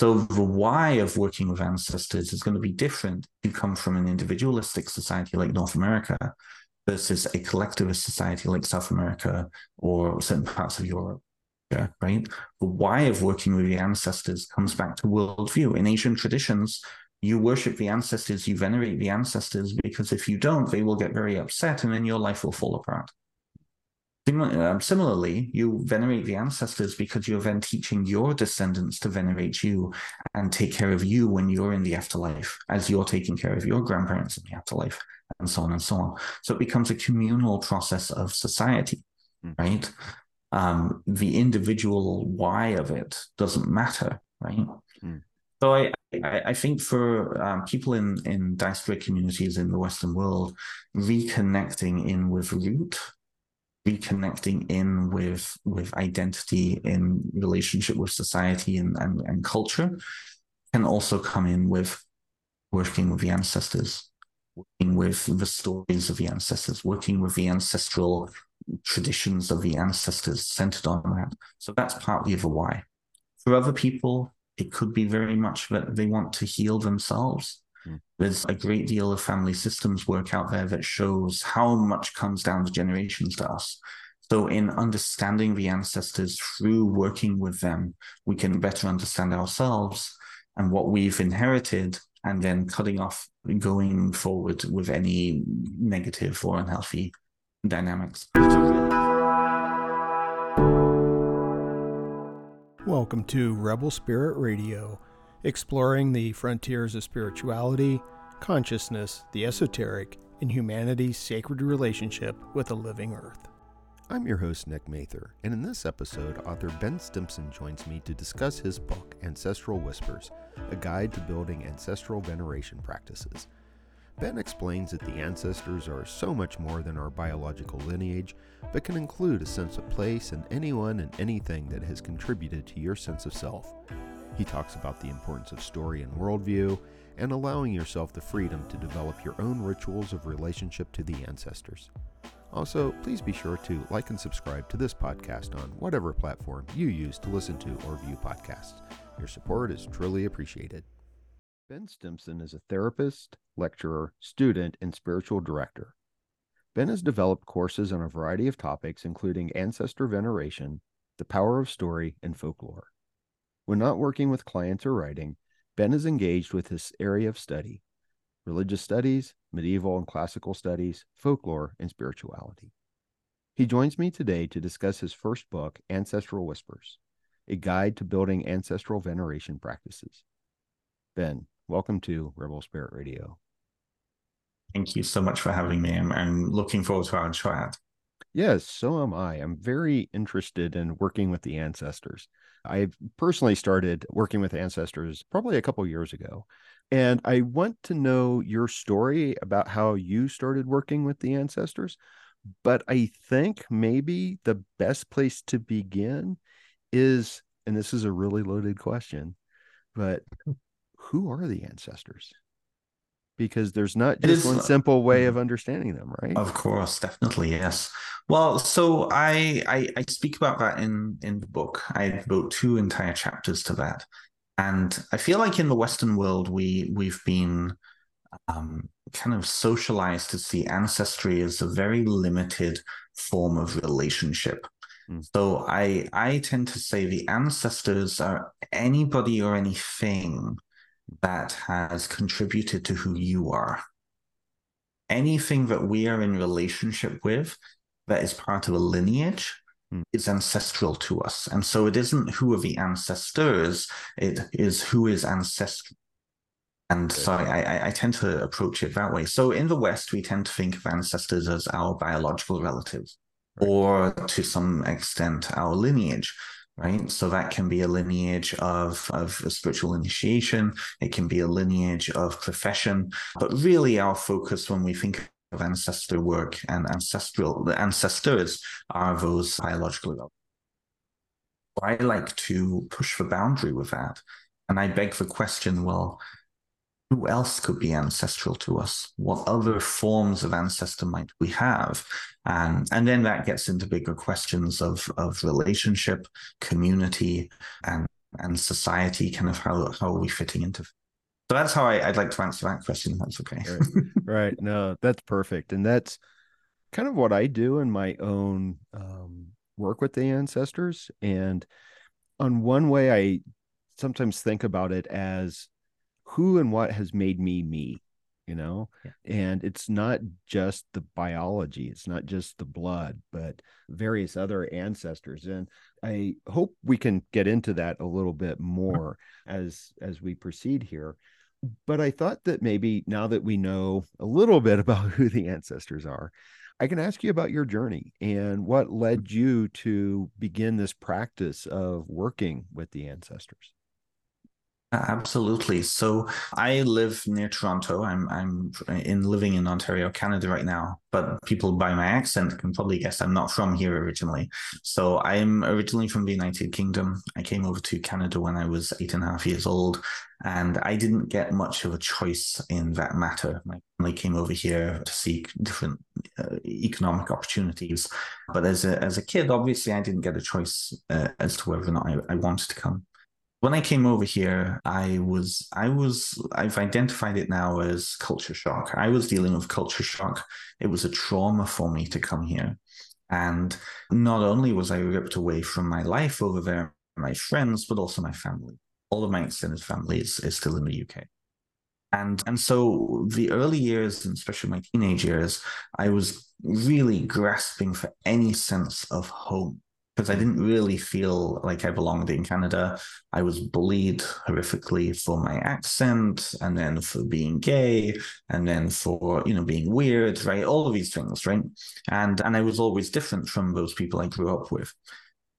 So the why of working with ancestors is going to be different. if You come from an individualistic society like North America versus a collectivist society like South America or certain parts of Europe. Right. The why of working with the ancestors comes back to worldview. In Asian traditions, you worship the ancestors, you venerate the ancestors, because if you don't, they will get very upset and then your life will fall apart. Um, similarly, you venerate the ancestors because you're then teaching your descendants to venerate you and take care of you when you're in the afterlife, as you're taking care of your grandparents in the afterlife, and so on and so on. So it becomes a communal process of society, mm. right? Um, the individual why of it doesn't matter, right? Mm. So I, I, I think for um, people in in diaspora communities in the Western world, reconnecting in with root, reconnecting in with with identity in relationship with society and, and, and culture, can also come in with working with the ancestors, working with the stories of the ancestors, working with the ancestral traditions of the ancestors centered on that. So that's partly the why. For other people, it could be very much that they want to heal themselves. There's a great deal of family systems work out there that shows how much comes down the generations to us. So, in understanding the ancestors through working with them, we can better understand ourselves and what we've inherited, and then cutting off going forward with any negative or unhealthy dynamics. Welcome to Rebel Spirit Radio, exploring the frontiers of spirituality, consciousness, the esoteric, and humanity's sacred relationship with the living earth. I'm your host, Nick Mather, and in this episode, author Ben Stimpson joins me to discuss his book, Ancestral Whispers A Guide to Building Ancestral Veneration Practices. Ben explains that the ancestors are so much more than our biological lineage, but can include a sense of place in anyone and anything that has contributed to your sense of self. He talks about the importance of story and worldview, and allowing yourself the freedom to develop your own rituals of relationship to the ancestors. Also, please be sure to like and subscribe to this podcast on whatever platform you use to listen to or view podcasts. Your support is truly appreciated. Ben Stimpson is a therapist, lecturer, student, and spiritual director. Ben has developed courses on a variety of topics, including ancestor veneration, the power of story, and folklore. When not working with clients or writing, Ben is engaged with his area of study religious studies, medieval and classical studies, folklore, and spirituality. He joins me today to discuss his first book, Ancestral Whispers, a guide to building ancestral veneration practices. Ben, welcome to Rebel Spirit Radio. Thank you so much for having me. I'm, I'm looking forward to our chat. Yes, so am I. I'm very interested in working with the ancestors. I personally started working with ancestors probably a couple years ago. And I want to know your story about how you started working with the ancestors. But I think maybe the best place to begin is, and this is a really loaded question, but who are the ancestors? Because there's not just one simple way of mm-hmm. understanding them, right? Of course, definitely, yes. Well, so I, I I speak about that in in the book. I devote two entire chapters to that, and I feel like in the Western world we we've been um, kind of socialized to see ancestry as a very limited form of relationship. Mm. So I I tend to say the ancestors are anybody or anything that has contributed to who you are. Anything that we are in relationship with that is part of a lineage mm. is ancestral to us. And so it isn't who are the ancestors, it is who is ancestral. And so I, I, I, tend to approach it that way. So in the West, we tend to think of ancestors as our biological relatives, right. or to some extent, our lineage right? So that can be a lineage of, of spiritual initiation, it can be a lineage of profession. But really, our focus when we think of ancestor work and ancestral, the ancestors are those biological. I like to push the boundary with that. And I beg the question well, who else could be ancestral to us? What other forms of ancestor might we have? And, and then that gets into bigger questions of, of relationship, community, and and society, kind of how, how are we fitting into. So that's how I, would like to answer that question. That's okay. right. right. No, that's perfect. And that's kind of what I do in my own um, work with the ancestors. And on one way, I sometimes think about it as who and what has made me me you know yeah. and it's not just the biology it's not just the blood but various other ancestors and i hope we can get into that a little bit more as as we proceed here but i thought that maybe now that we know a little bit about who the ancestors are i can ask you about your journey and what led you to begin this practice of working with the ancestors Absolutely. So I live near Toronto. I'm I'm in living in Ontario, Canada right now. But people by my accent can probably guess I'm not from here originally. So I'm originally from the United Kingdom. I came over to Canada when I was eight and a half years old, and I didn't get much of a choice in that matter. My family came over here to seek different uh, economic opportunities. But as a as a kid, obviously, I didn't get a choice uh, as to whether or not I, I wanted to come when I came over here, I was, I was, I've identified it now as culture shock. I was dealing with culture shock. It was a trauma for me to come here. And not only was I ripped away from my life over there, my friends, but also my family. All of my extended family is, is still in the UK. And, and so the early years, and especially my teenage years, I was really grasping for any sense of home because I didn't really feel like I belonged in Canada. I was bullied horrifically for my accent and then for being gay and then for, you know, being weird, right? All of these things, right? And and I was always different from those people I grew up with.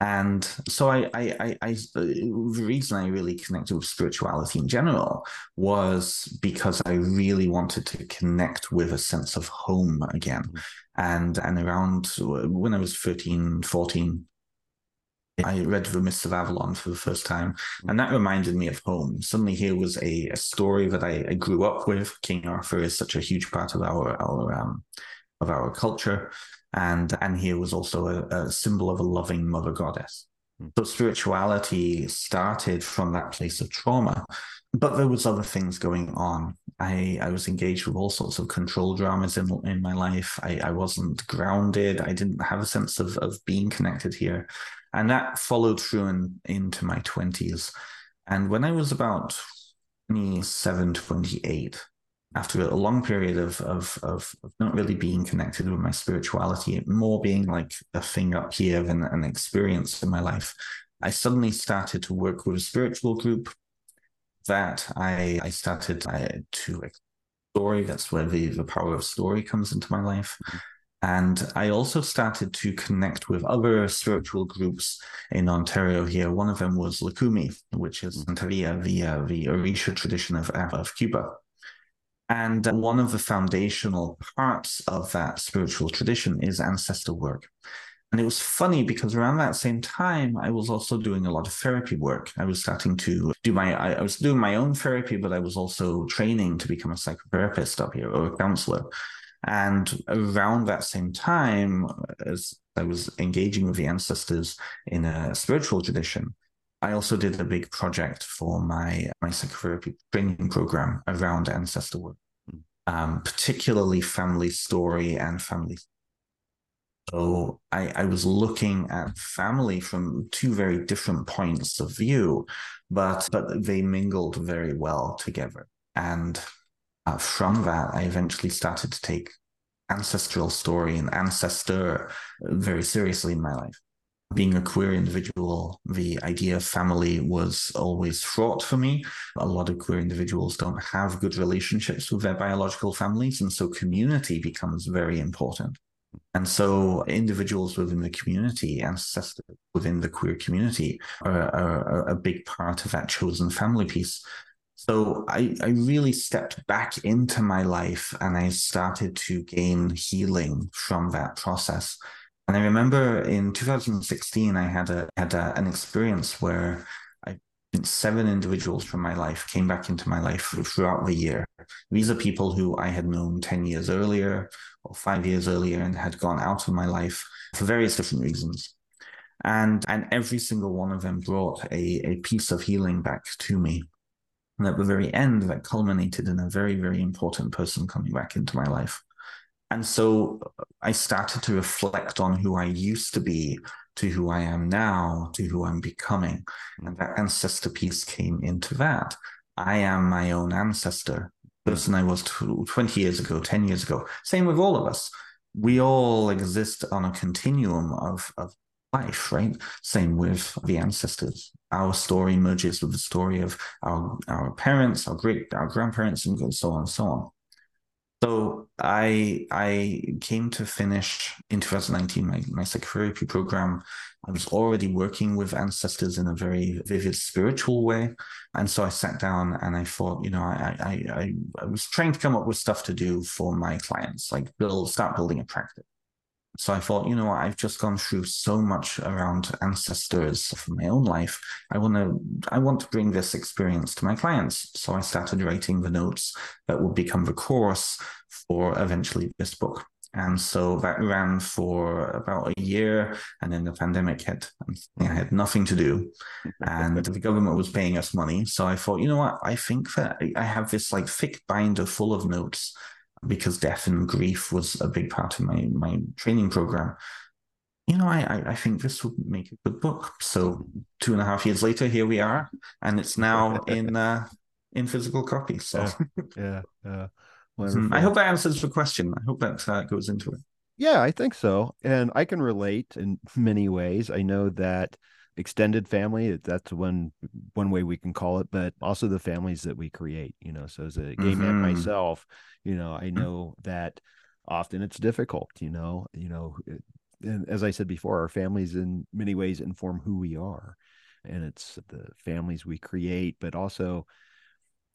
And so I, I, I, I, the reason I really connected with spirituality in general was because I really wanted to connect with a sense of home again. Mm-hmm. And, and around when I was 13, 14, I read The Mists of Avalon for the first time, and that reminded me of home. Suddenly, here was a, a story that I, I, grew up with. King Arthur is such a huge part of our our um, of our culture, and and here was also a, a symbol of a loving mother goddess. Hmm. So spirituality started from that place of trauma, but there was other things going on. I, I was engaged with all sorts of control dramas in, in my life. I, I wasn't grounded. I didn't have a sense of, of being connected here. And that followed through in, into my 20s. And when I was about 27, 28, after a long period of, of, of not really being connected with my spirituality, more being like a thing up here than an experience in my life, I suddenly started to work with a spiritual group that I, I started I, to story. That's where the, the power of story comes into my life. And I also started to connect with other spiritual groups in Ontario here. One of them was Lukumi, which is Santeria, uh, the Orisha tradition of, of Cuba. And one of the foundational parts of that spiritual tradition is ancestor work. And it was funny because around that same time, I was also doing a lot of therapy work. I was starting to do my, I, I was doing my own therapy, but I was also training to become a psychotherapist up here or a counselor. And around that same time, as I was engaging with the ancestors in a spiritual tradition, I also did a big project for my my psychotherapy training program around ancestor work, um, particularly family story and family. So I, I was looking at family from two very different points of view, but but they mingled very well together. And uh, from that, I eventually started to take ancestral story and ancestor very seriously in my life. Being a queer individual, the idea of family was always fraught for me. A lot of queer individuals don't have good relationships with their biological families, and so community becomes very important. And so individuals within the community, ancestors within the queer community, are, are, are a big part of that chosen family piece. So I, I really stepped back into my life and I started to gain healing from that process. And I remember in 2016, I had a had a, an experience where I seven individuals from my life came back into my life throughout the year. These are people who I had known 10 years earlier or five years earlier and had gone out of my life for various different reasons. And, and every single one of them brought a, a piece of healing back to me. And at the very end, that culminated in a very, very important person coming back into my life. And so uh, I started to reflect on who I used to be, to who I am now, to who I'm becoming. Hmm. And that ancestor piece came into that. I am my own ancestor, person I was 20 years ago, 10 years ago. Same with all of us. We all exist on a continuum of, of life, right? Same with the ancestors. Our story merges with the story of our, our parents, our great, our grandparents, and so on and so on. So I I came to finish in 2019 my, my psychotherapy program. I was already working with ancestors in a very vivid spiritual way. And so I sat down and I thought, you know, I I I, I was trying to come up with stuff to do for my clients, like build start building a practice. So I thought, you know what, I've just gone through so much around ancestors from my own life. I want to I want to bring this experience to my clients. So I started writing the notes that would become the course for eventually this book. And so that ran for about a year, and then the pandemic hit. I had nothing to do, and the government was paying us money. So I thought, you know what? I think that I have this like thick binder full of notes because death and grief was a big part of my my training program. You know, I I think this would make a good book. So two and a half years later, here we are, and it's now in uh, in physical copy. So yeah, yeah. Hmm, I hope that answers the question. I hope that uh, goes into it. Yeah, I think so, and I can relate in many ways. I know that extended family that's one one way we can call it but also the families that we create you know so as a gay mm-hmm. man myself you know i mm. know that often it's difficult you know you know and as i said before our families in many ways inform who we are and it's the families we create but also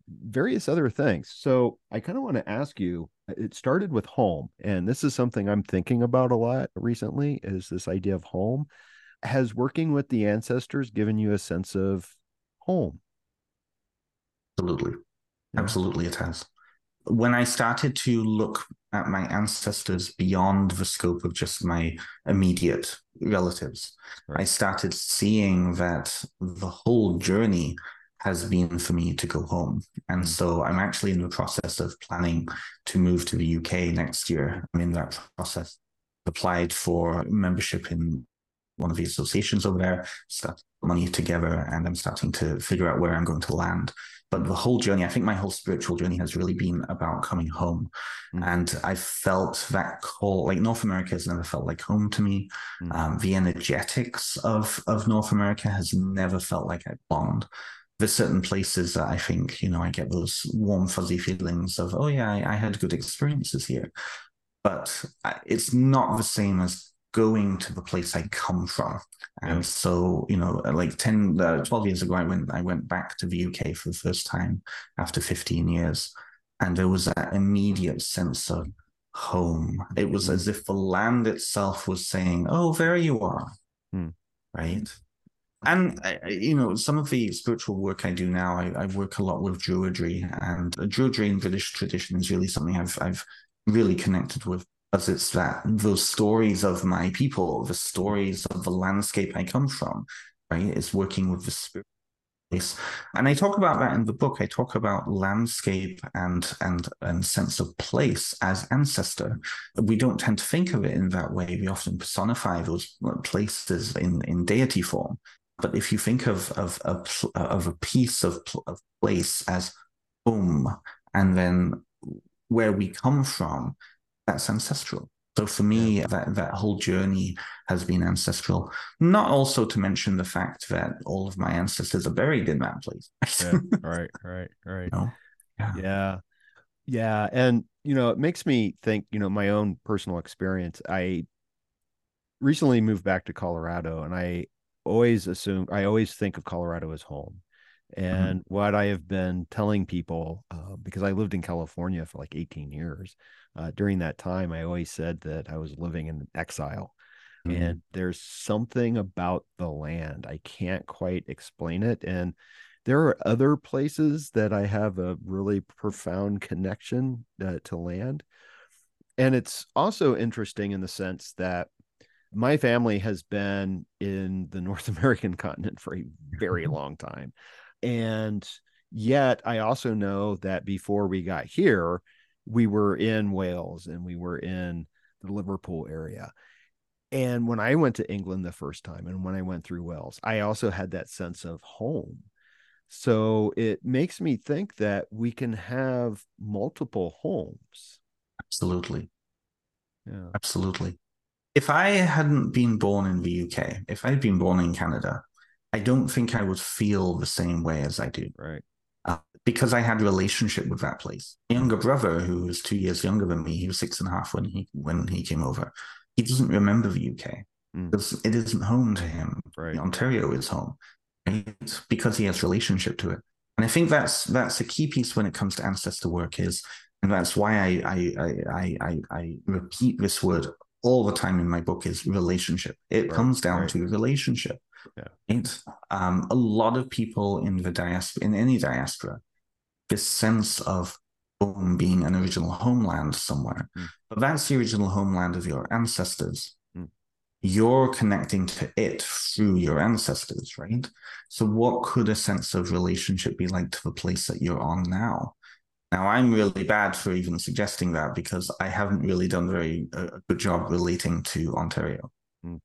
various other things so i kind of want to ask you it started with home and this is something i'm thinking about a lot recently is this idea of home has working with the ancestors given you a sense of home absolutely yeah. absolutely it has when I started to look at my ancestors beyond the scope of just my immediate relatives, right. I started seeing that the whole journey has been for me to go home. And mm-hmm. so I'm actually in the process of planning to move to the UK next year. I'm in that process. Applied for membership in one of the associations over there, start money together, and I'm starting to figure out where I'm going to land. But the whole journey, I think my whole spiritual journey has really been about coming home. Mm. And I felt that call, like North America has never felt like home to me. Mm. Um, the energetics of, of North America has never felt like I belonged. There's certain places that I think, you know, I get those warm, fuzzy feelings of, oh, yeah, I, I had good experiences here. But it's not the same as going to the place I come from. And yeah. so, you know, like 10, uh, 12 years ago, I went, I went back to the UK for the first time after 15 years. And there was that immediate sense of home. It was as if the land itself was saying, oh, there you are. Hmm. Right. And, you know, some of the spiritual work I do now, I, I work a lot with Druidry, and Druidry in British tradition is really something I've, I've really connected with because it's that those stories of my people, the stories of the landscape I come from, right? Is working with the spirit. And I talk about that in the book. I talk about landscape and and and sense of place as ancestor. We don't tend to think of it in that way. We often personify those places in in deity form. But if you think of of of, of a piece of, of place as home, and then where we come from, that's ancestral. So for me, that, that whole journey has been ancestral. Not also to mention the fact that all of my ancestors are buried in that place. yeah, right, right, right. Know? yeah. yeah. Yeah. And, you know, it makes me think, you know, my own personal experience. I recently moved back to Colorado and I always assume, I always think of Colorado as home. Mm-hmm. And mm-hmm. what I have been telling people, uh, because I lived in California for like 18 years, uh, during that time, I always said that I was living in exile. Mm-hmm. And there's something about the land. I can't quite explain it. And there are other places that I have a really profound connection uh, to land. And it's also interesting in the sense that my family has been in the North American continent for a very mm-hmm. long time. And yet I also know that before we got here, we were in Wales and we were in the Liverpool area. And when I went to England the first time and when I went through Wales, I also had that sense of home. So it makes me think that we can have multiple homes. Absolutely. Yeah. Absolutely. If I hadn't been born in the UK, if I'd been born in Canada, I don't think I would feel the same way as I do. Right. Uh, because I had a relationship with that place. My younger brother, who was two years younger than me, he was six and a half when he when he came over. He doesn't remember the UK mm. because it isn't home to him. Right. Ontario is home, right? Because he has relationship to it. And I think that's that's a key piece when it comes to ancestor work is, and that's why I I I I, I repeat this word all the time in my book is relationship. It right. comes down right. to relationship. Yeah. Right? Um, a lot of people in the diaspora, in any diaspora, this sense of home being an original homeland somewhere. Mm. But that's the original homeland of your ancestors. Mm. You're connecting to it through your ancestors, right? So, what could a sense of relationship be like to the place that you're on now? Now, I'm really bad for even suggesting that because I haven't really done very a good job relating to Ontario.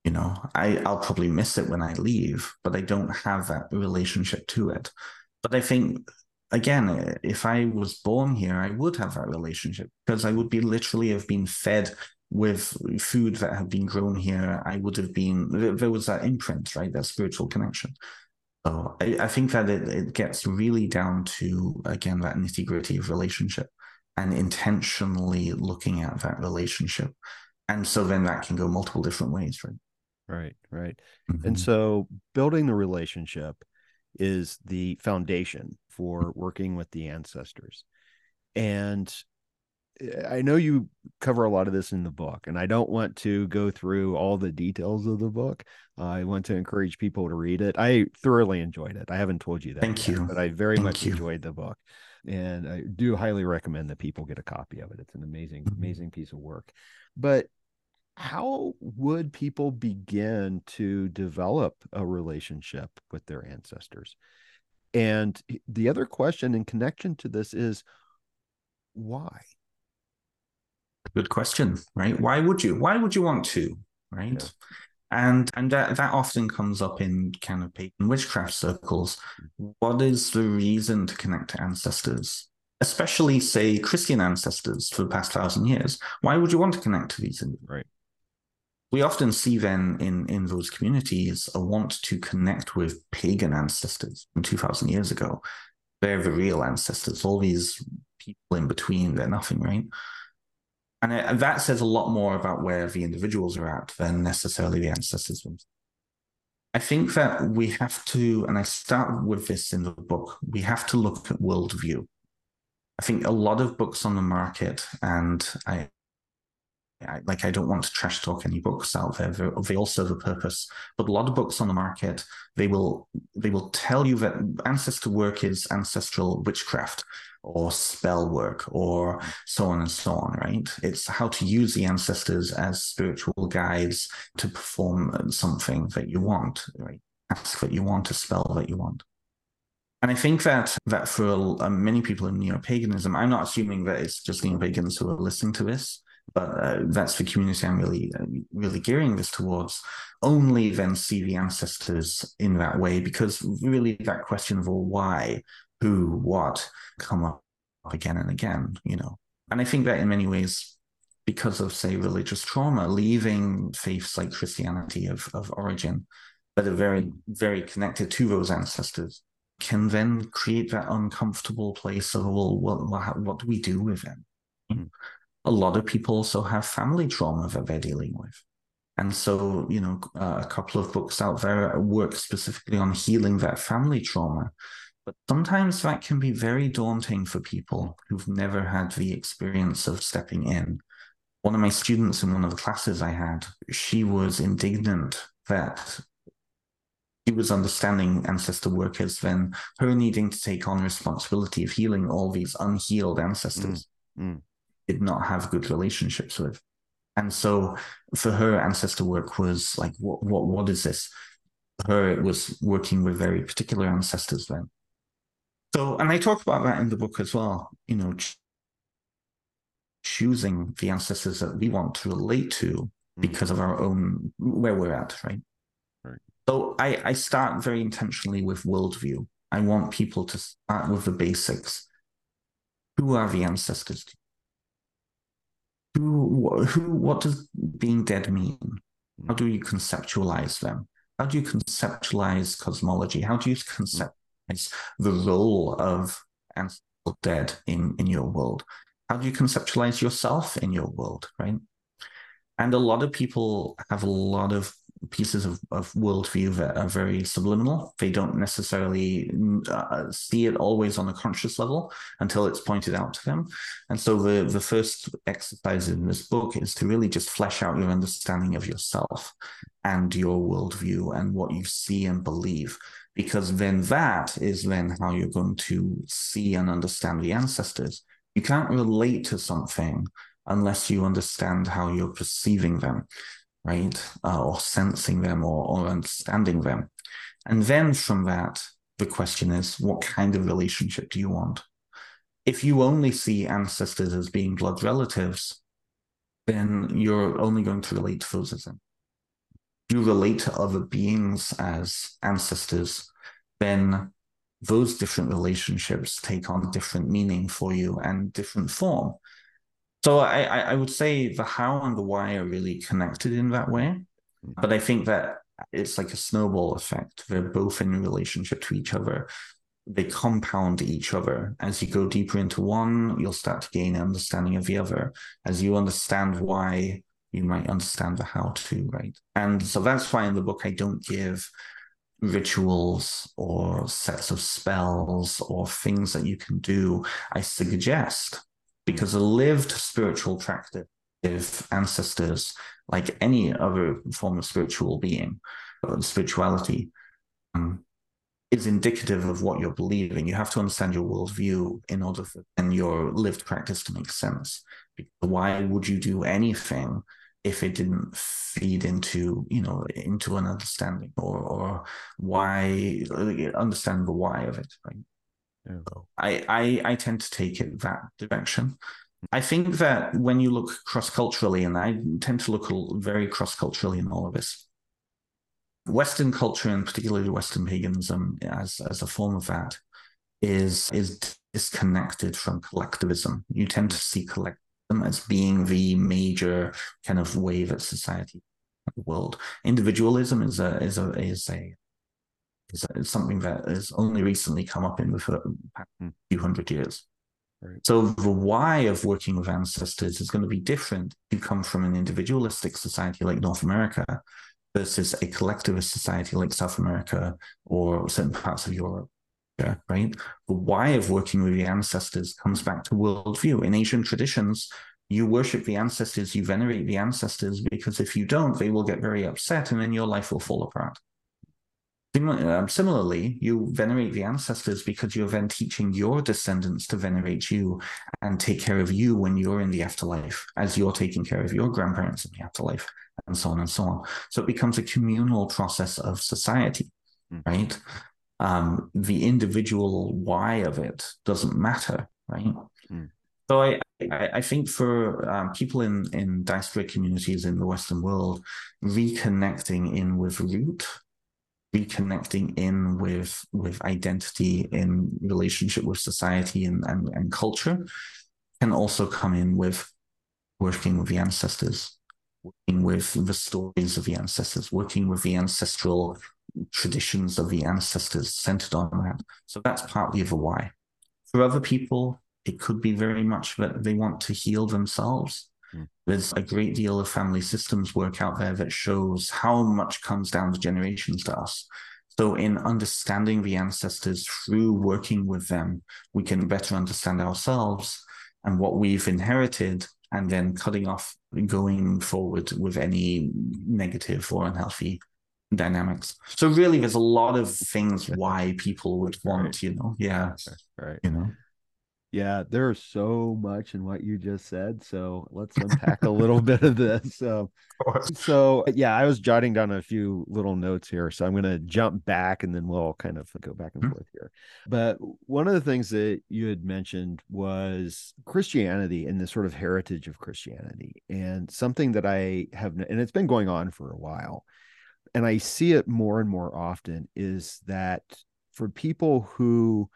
You know, I, I'll probably miss it when I leave, but I don't have that relationship to it. But I think again, if I was born here, I would have that relationship because I would be literally have been fed with food that had been grown here. I would have been there was that imprint, right? That spiritual connection. So I, I think that it, it gets really down to again that nitty gritty of relationship and intentionally looking at that relationship and so then that can go multiple different ways right right right mm-hmm. and so building the relationship is the foundation for working with the ancestors and eh, I know you cover a lot of this in the book, and I don't want to go through all the details of the book. Uh, I want to encourage people to read it. I thoroughly enjoyed it. I haven't told you that. Thank yet, you. But I very Thank much you. enjoyed the book. And I do highly recommend that people get a copy of it. It's an amazing, mm-hmm. amazing piece of work. But how would people begin to develop a relationship with their ancestors? And the other question in connection to this is why? Good question, right? Why would you? Why would you want to, right? Yeah. And and that, that often comes up in kind of pagan witchcraft circles. What is the reason to connect to ancestors? Especially, say, Christian ancestors for the past thousand years. Why would you want to connect to these? Right we often see then in, in those communities a want to connect with pagan ancestors from 2000 years ago. They're the real ancestors. All these people in between, they're nothing, right? And, it, and that says a lot more about where the individuals are at than necessarily the ancestors themselves. I think that we have to, and I start with this in the book, we have to look at worldview. I think a lot of books on the market, and I, I, like I don't want to trash talk any books out there. They, they all serve a purpose, but a lot of books on the market they will they will tell you that ancestor work is ancestral witchcraft or spell work or so on and so on. Right? It's how to use the ancestors as spiritual guides to perform something that you want. Right? Ask that you want, a spell that you want. And I think that that for uh, many people in neo paganism, I'm not assuming that it's just neo pagans who are listening to this but uh, that's the community I'm really, uh, really gearing this towards. Only then see the ancestors in that way, because really that question of well, why, who, what, come up again and again, you know. And I think that in many ways, because of say religious trauma, leaving faiths like Christianity of, of origin that are very, very connected to those ancestors, can then create that uncomfortable place of well, what, what do we do with them? A lot of people also have family trauma that they're dealing with. And so, you know, uh, a couple of books out there work specifically on healing that family trauma. But sometimes that can be very daunting for people who've never had the experience of stepping in. One of my students in one of the classes I had, she was indignant that she was understanding ancestor work as then her needing to take on responsibility of healing all these unhealed ancestors. Mm, mm did not have good relationships with. And so for her, ancestor work was like, what, what, what is this? For her, it was working with very particular ancestors then. So, and I talk about that in the book as well, you know, ch- choosing the ancestors that we want to relate to mm-hmm. because of our own, where we're at, right? right. So I, I start very intentionally with worldview. I want people to start with the basics. Who are the ancestors? Who, who, what does being dead mean? How do you conceptualize them? How do you conceptualize cosmology? How do you conceptualize the role of ancestral dead in, in your world? How do you conceptualize yourself in your world, right? And a lot of people have a lot of pieces of, of worldview that are very subliminal. They don't necessarily uh, see it always on a conscious level until it's pointed out to them. And so the, the first exercise in this book is to really just flesh out your understanding of yourself and your worldview and what you see and believe. Because then that is then how you're going to see and understand the ancestors. You can't relate to something unless you understand how you're perceiving them right? Uh, or sensing them or, or understanding them. And then from that, the question is, what kind of relationship do you want? If you only see ancestors as being blood relatives, then you're only going to relate to those as them. You relate to other beings as ancestors, then those different relationships take on different meaning for you and different form. So I, I would say the how and the why are really connected in that way. But I think that it's like a snowball effect. They're both in relationship to each other. They compound each other. As you go deeper into one, you'll start to gain understanding of the other. As you understand why, you might understand the how to, right? And so that's why in the book I don't give rituals or sets of spells or things that you can do. I suggest because a lived spiritual practice ancestors, like any other form of spiritual being, or spirituality, um, is indicative of what you're believing. You have to understand your worldview in order for and your lived practice to make sense. Why would you do anything if it didn't feed into you know into an understanding or or why understand the why of it right I, I I tend to take it that direction. I think that when you look cross culturally, and I tend to look very cross culturally in all of this, Western culture and particularly Western paganism um, as as a form of that is is disconnected from collectivism. You tend to see collectivism as being the major kind of wave at society, the world. Individualism is a is a is a is something that has only recently come up in the hmm. few hundred years. Right. So the why of working with ancestors is going to be different. if You come from an individualistic society like North America versus a collectivist society like South America or certain parts of Europe. Yeah, right. The why of working with the ancestors comes back to worldview. In Asian traditions, you worship the ancestors, you venerate the ancestors, because if you don't, they will get very upset and then your life will fall apart. Um, similarly, you venerate the ancestors because you're then teaching your descendants to venerate you and take care of you when you're in the afterlife, as you're taking care of your grandparents in the afterlife, and so on and so on. So it becomes a communal process of society, mm. right? Um, the individual why of it doesn't matter, right? Mm. So I, I, I, think for um, people in, in diasporic communities in the Western world, reconnecting in with root reconnecting in with with identity in relationship with society and, and, and culture can also come in with working with the ancestors working with the stories of the ancestors working with the ancestral traditions of the ancestors centered on that so that's partly the why for other people it could be very much that they want to heal themselves. There's a great deal of family systems work out there that shows how much comes down the generations to us. So, in understanding the ancestors through working with them, we can better understand ourselves and what we've inherited, and then cutting off going forward with any negative or unhealthy dynamics. So, really, there's a lot of things why people would want, you know, yeah, right, you know. Yeah, there's so much in what you just said. So let's unpack a little bit of this. So, so yeah, I was jotting down a few little notes here. So I'm going to jump back and then we'll kind of go back and mm-hmm. forth here. But one of the things that you had mentioned was Christianity and the sort of heritage of Christianity, and something that I have, and it's been going on for a while, and I see it more and more often is that for people who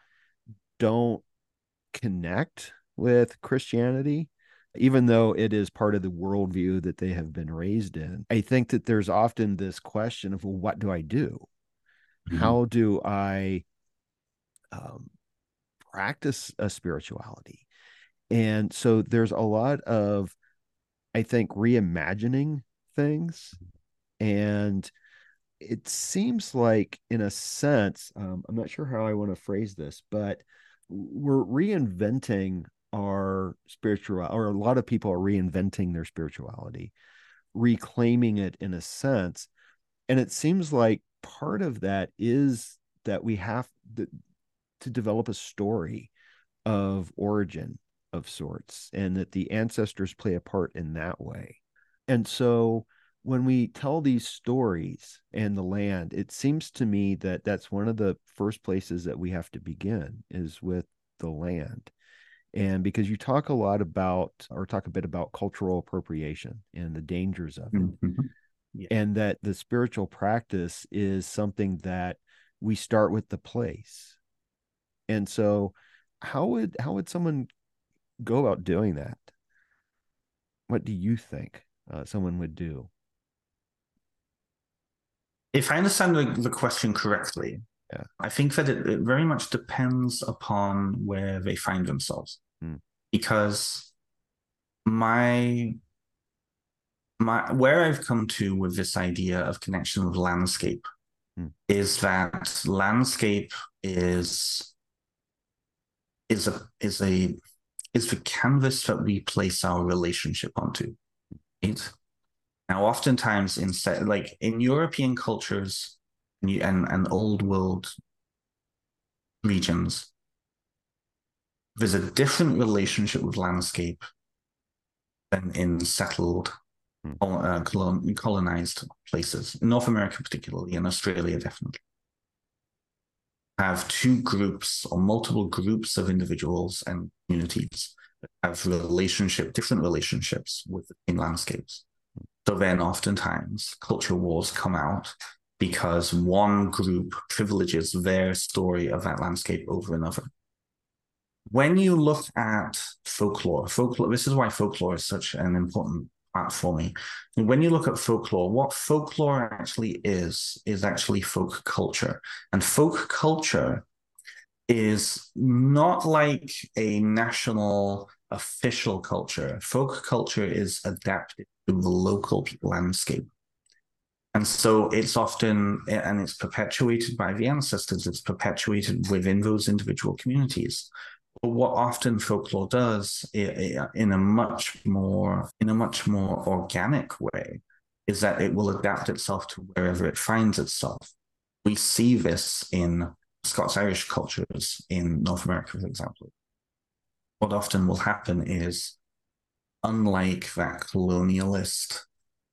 don't connect with Christianity, even though it is part of the worldview that they have been raised in. I think that there's often this question of, well, what do I do? Mm-hmm. How do I um, practice a spirituality? And so there's a lot of, I think, reimagining things. And it seems like, in a sense, um, I'm not sure how I want to phrase this, but we're reinventing our spiritual or a lot of people are reinventing their spirituality reclaiming it in a sense. And it seems like part of that is that we have to, to develop a story of origin of sorts and that the ancestors play a part in that way. And so when we tell these stories and the land it seems to me that that's one of the first places that we have to begin is with the land and because you talk a lot about or talk a bit about cultural appropriation and the dangers of it mm-hmm. yeah. and that the spiritual practice is something that we start with the place and so how would how would someone go about doing that what do you think uh, someone would do if I understand the, the question correctly, yeah. I think that it, it, very much depends upon where they find themselves. Mm. Because my my where I've come to with this idea of connection with landscape mm. is that landscape is is a is a is the canvas that we place our relationship onto. Right? Now, oftentimes in like in European cultures and, and old world regions, there's a different relationship with landscape than in settled hmm. uh, colon, colonized places. In North America, particularly, and Australia, definitely. Have two groups or multiple groups of individuals and communities that have relationship, different relationships with the landscapes. So then oftentimes culture wars come out because one group privileges their story of that landscape over another. When you look at folklore, folklore, this is why folklore is such an important part for me. When you look at folklore, what folklore actually is, is actually folk culture. And folk culture is not like a national official culture. Folk culture is adapted to the local landscape. And so it's often, and it's perpetuated by the ancestors, it's perpetuated within those individual communities. But what often folklore does in a much more, in a much more organic way is that it will adapt itself to wherever it finds itself. We see this in Scots Irish cultures in North America, for example. What often will happen is unlike that colonialist,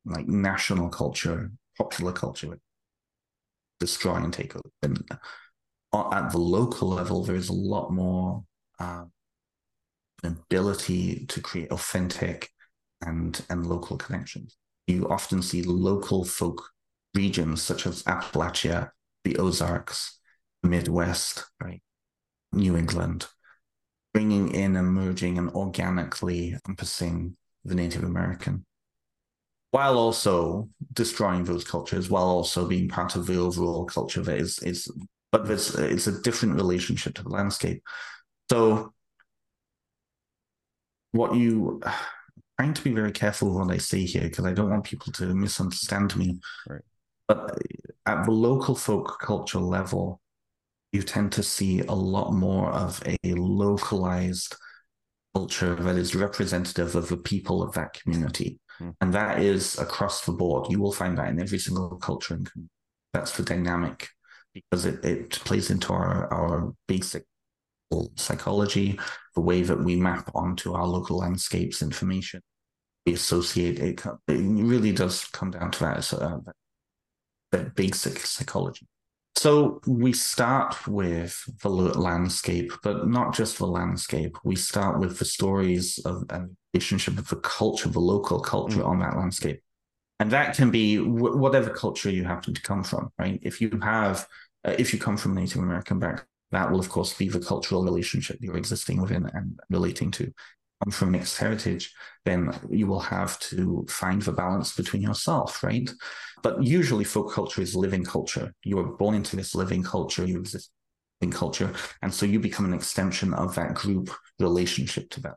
like national culture, popular culture, destroy and take over. And at the local level, there is a lot more uh, ability to create authentic and and local connections. You often see local folk regions such as Appalachia, the Ozarks, Midwest, right, New England, bringing in and merging and organically encompassing the Native American, while also destroying those cultures, while also being part of the overall culture that is is. But there's it's a different relationship to the landscape. So, what you I'm trying to be very careful what I say here because I don't want people to misunderstand me. Right. But at the local folk culture level, you tend to see a lot more of a localized culture that is representative of the people of that community. Mm. And that is across the board. You will find that in every single culture. And that's the dynamic because it, it plays into our, our basic psychology, the way that we map onto our local landscapes information, we associate it. It really does come down to that, uh, that basic psychology. So we start with the landscape, but not just the landscape. We start with the stories of and relationship of the culture, the local culture mm-hmm. on that landscape. And that can be w- whatever culture you happen to come from, right? If you have, uh, if you come from Native American background, that will of course be the cultural relationship you're existing within and relating to. Come from mixed heritage, then you will have to find the balance between yourself, right? But usually folk culture is living culture. You are born into this living culture, you exist in culture. And so you become an extension of that group relationship to that.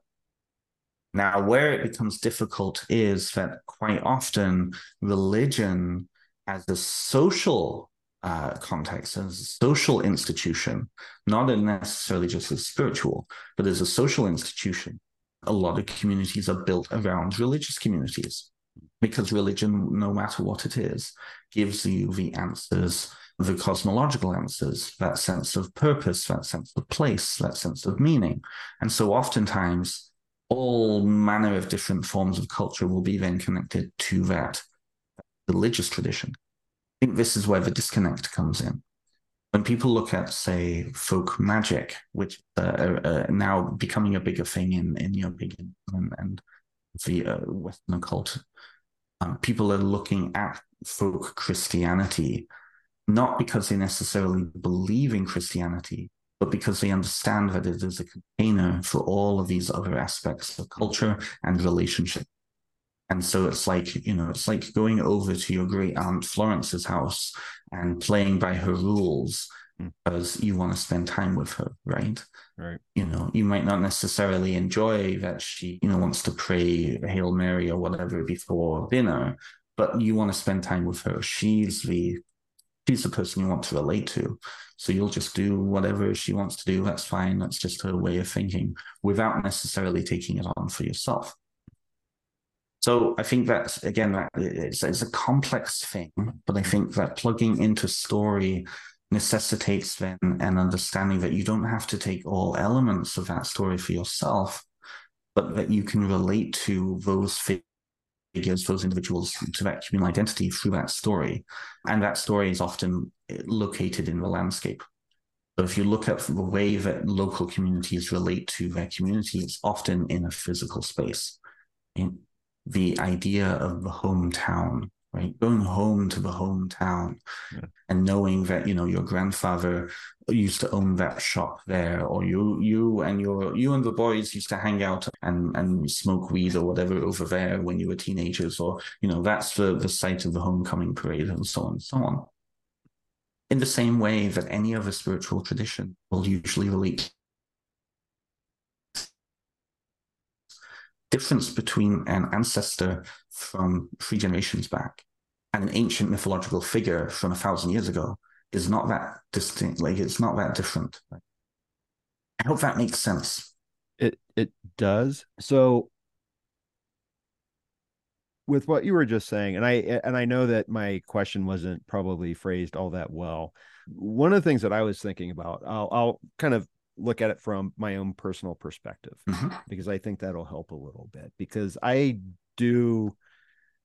Now, where it becomes difficult is that quite often religion as a social uh, context, as a social institution, not necessarily just as spiritual, but as a social institution, a lot of communities are built around religious communities because religion, no matter what it is, gives you the answers, the cosmological answers, that sense of purpose, that sense of place, that sense of meaning. And so oftentimes, all manner of different forms of culture will be then connected to that religious tradition. I think this is where the disconnect comes in. When people look at, say, folk magic, which uh, uh, now becoming a bigger thing in, in yoga and, and the uh, Western occult um, people are looking at folk Christianity not because they necessarily believe in Christianity, but because they understand that it is a container for all of these other aspects of culture and relationship. And so it's like, you know, it's like going over to your great aunt Florence's house and playing by her rules hmm. because you want to spend time with her, right? Right. You know, you might not necessarily enjoy that she, you know, wants to pray Hail Mary or whatever before dinner, but you want to spend time with her. She's the she's the person you want to relate to. So you'll just do whatever she wants to do. That's fine. That's just her way of thinking without necessarily taking it on for yourself. So I think that again, it's, it's a complex thing, but I think that plugging into story necessitates then an understanding that you don't have to take all elements of that story for yourself, but that you can relate to those figures, those individuals, to that communal identity through that story. And that story is often located in the landscape. So if you look at the way that local communities relate to their community, it's often in a physical space. The idea of the hometown right? Going home to the hometown yeah. and knowing that, you know, your grandfather used to own that shop there, or you you and your you and the boys used to hang out and and smoke weed or whatever over there when you were teenagers, or you know, that's the the site of the homecoming parade and so on and so on. In the same way that any other spiritual tradition will usually relate difference between an ancestor from three generations back and an ancient mythological figure from a thousand years ago is not that distinct. Like it's not that different. I hope that makes sense. It it does. So with what you were just saying, and I and I know that my question wasn't probably phrased all that well. One of the things that I was thinking about, I'll I'll kind of look at it from my own personal perspective mm-hmm. because I think that'll help a little bit because I do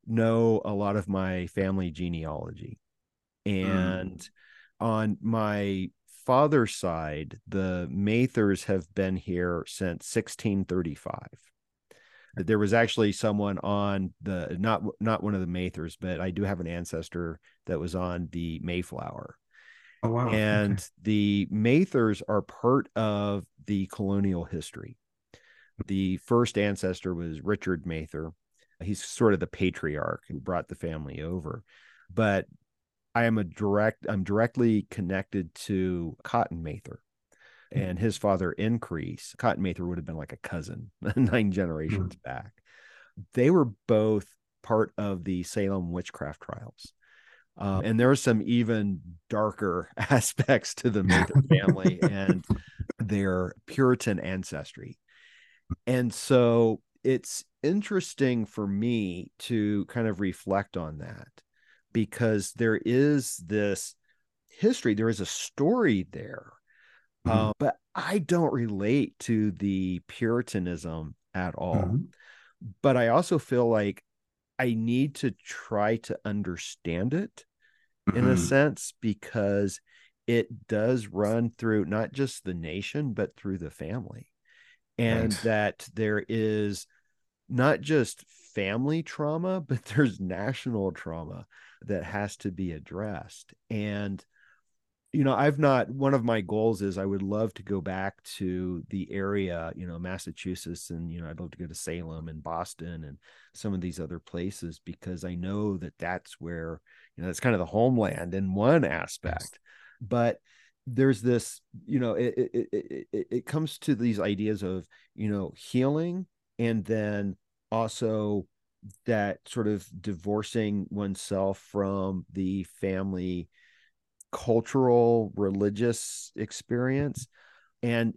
know a lot of my family genealogy. And mm. on my father's side, the Mathers have been here since 1635. There was actually someone on the not not one of the Mathers, but I do have an ancestor that was on the Mayflower. Oh, wow. And okay. the Mathers are part of the colonial history. The first ancestor was Richard Mather, he's sort of the patriarch who brought the family over but i am a direct i'm directly connected to cotton mather hmm. and his father increase cotton mather would have been like a cousin nine generations mm-hmm. back they were both part of the salem witchcraft trials um, and there are some even darker aspects to the mather family and their puritan ancestry and so it's interesting for me to kind of reflect on that because there is this history, there is a story there. Mm-hmm. Uh, but I don't relate to the Puritanism at all. Mm-hmm. But I also feel like I need to try to understand it mm-hmm. in a mm-hmm. sense because it does run through not just the nation, but through the family. And right. that there is not just family trauma, but there's national trauma that has to be addressed. And you know, I've not one of my goals is I would love to go back to the area, you know, Massachusetts and you know, I'd love to go to Salem and Boston and some of these other places because I know that that's where, you know, that's kind of the homeland in one aspect. But there's this, you know, it it it, it, it comes to these ideas of, you know, healing and then also that sort of divorcing oneself from the family cultural religious experience and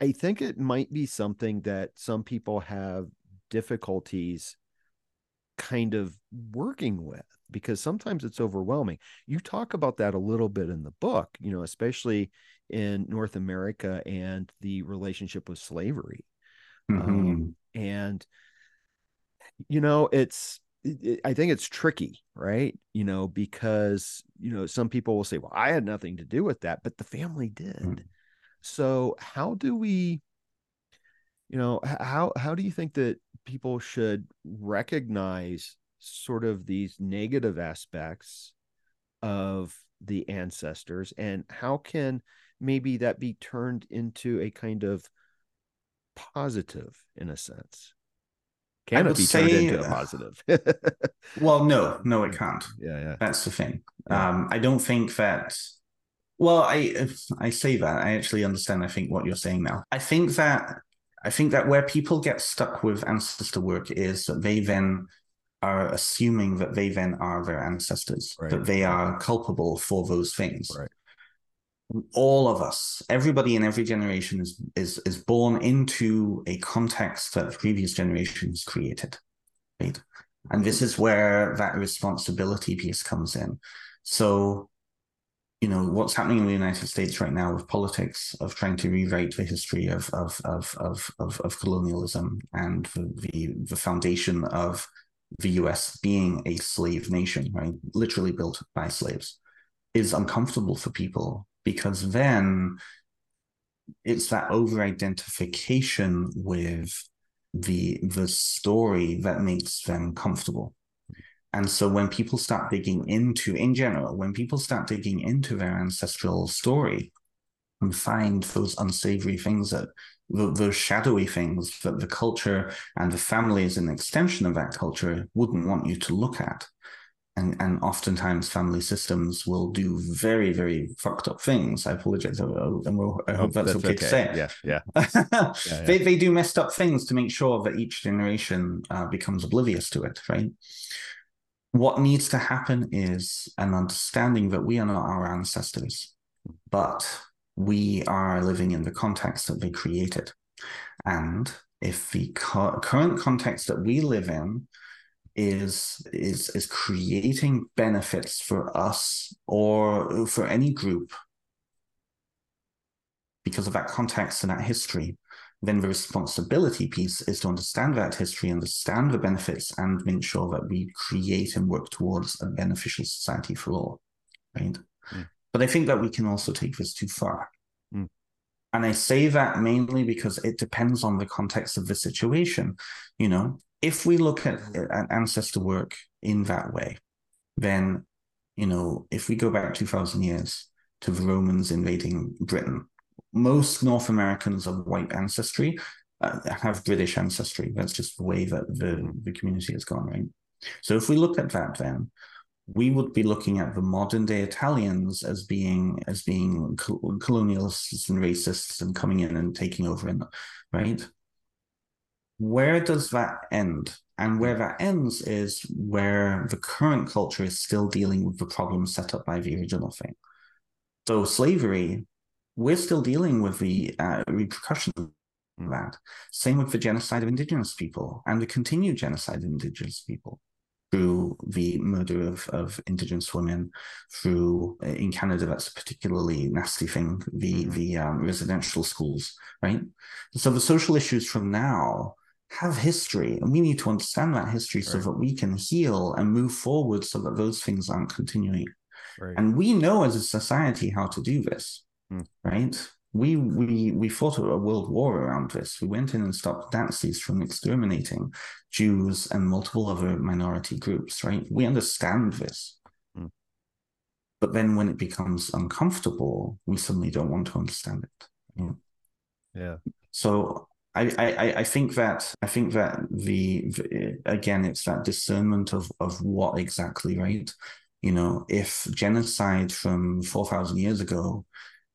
i think it might be something that some people have difficulties kind of working with because sometimes it's overwhelming you talk about that a little bit in the book you know especially in north america and the relationship with slavery mm-hmm. um, and you know it's it, I think it's tricky, right? You know, because you know some people will say, "Well, I had nothing to do with that," but the family did. Mm. So, how do we, you know, how how do you think that people should recognize sort of these negative aspects of the ancestors, and how can maybe that be turned into a kind of positive in a sense? Can it be say, turned into a positive? well, no, no, it can't. Yeah, yeah. That's the thing. Yeah. Um, I don't think that. Well, I I say that I actually understand. I think what you're saying now. I think that I think that where people get stuck with ancestor work is that they then are assuming that they then are their ancestors, right. that they are culpable for those things. Right all of us, everybody in every generation is is is born into a context that previous generations created, right? And this is where that responsibility piece comes in. So, you know, what's happening in the United States right now with politics of trying to rewrite the history of of of of of, of colonialism and the, the the foundation of the US being a slave nation, right? Literally built by slaves, is uncomfortable for people because then it's that over identification with the the story that makes them comfortable and so when people start digging into in general when people start digging into their ancestral story and find those unsavory things that those shadowy things that the culture and the family as an extension of that culture wouldn't want you to look at and and oftentimes family systems will do very very fucked up things. I apologize, and we'll, I hope that's, that's okay, okay, to say. Yeah, yeah. yeah, yeah. They they do messed up things to make sure that each generation uh, becomes oblivious to it. Right. What needs to happen is an understanding that we are not our ancestors, but we are living in the context that they created, and if the cu- current context that we live in is is is creating benefits for us or for any group because of that context and that history then the responsibility piece is to understand that history understand the benefits and make sure that we create and work towards a beneficial society for all right mm. But i think that we can also take this too far mm. and i say that mainly because it depends on the context of the situation you know if we look at, at ancestor work in that way, then, you know, if we go back 2,000 years to the Romans invading Britain, most North Americans of white ancestry uh, have British ancestry. That's just the way that the, the community has gone, right? So if we look at that, then we would be looking at the modern day Italians as being as being colonialists and racists and coming in and taking over, right? where does that end? And where that ends is where the current culture is still dealing with the problems set up by the original thing. So slavery, we're still dealing with the uh, repercussions of that. Same with the genocide of indigenous people and the continued genocide of indigenous people. Through the murder of, of indigenous women, through in Canada that's a particularly nasty thing, the the um, residential schools, right? So the social issues from now have history, and we need to understand that history right. so that we can heal and move forward, so that those things aren't continuing. Right. And we know as a society how to do this, hmm. right? We we we fought a world war around this. We went in and stopped Nazis from exterminating Jews and multiple other minority groups. Right? We understand this, mm. but then when it becomes uncomfortable, we suddenly don't want to understand it. Yeah. yeah. So I, I, I think that I think that the, the again it's that discernment of of what exactly right. You know, if genocide from four thousand years ago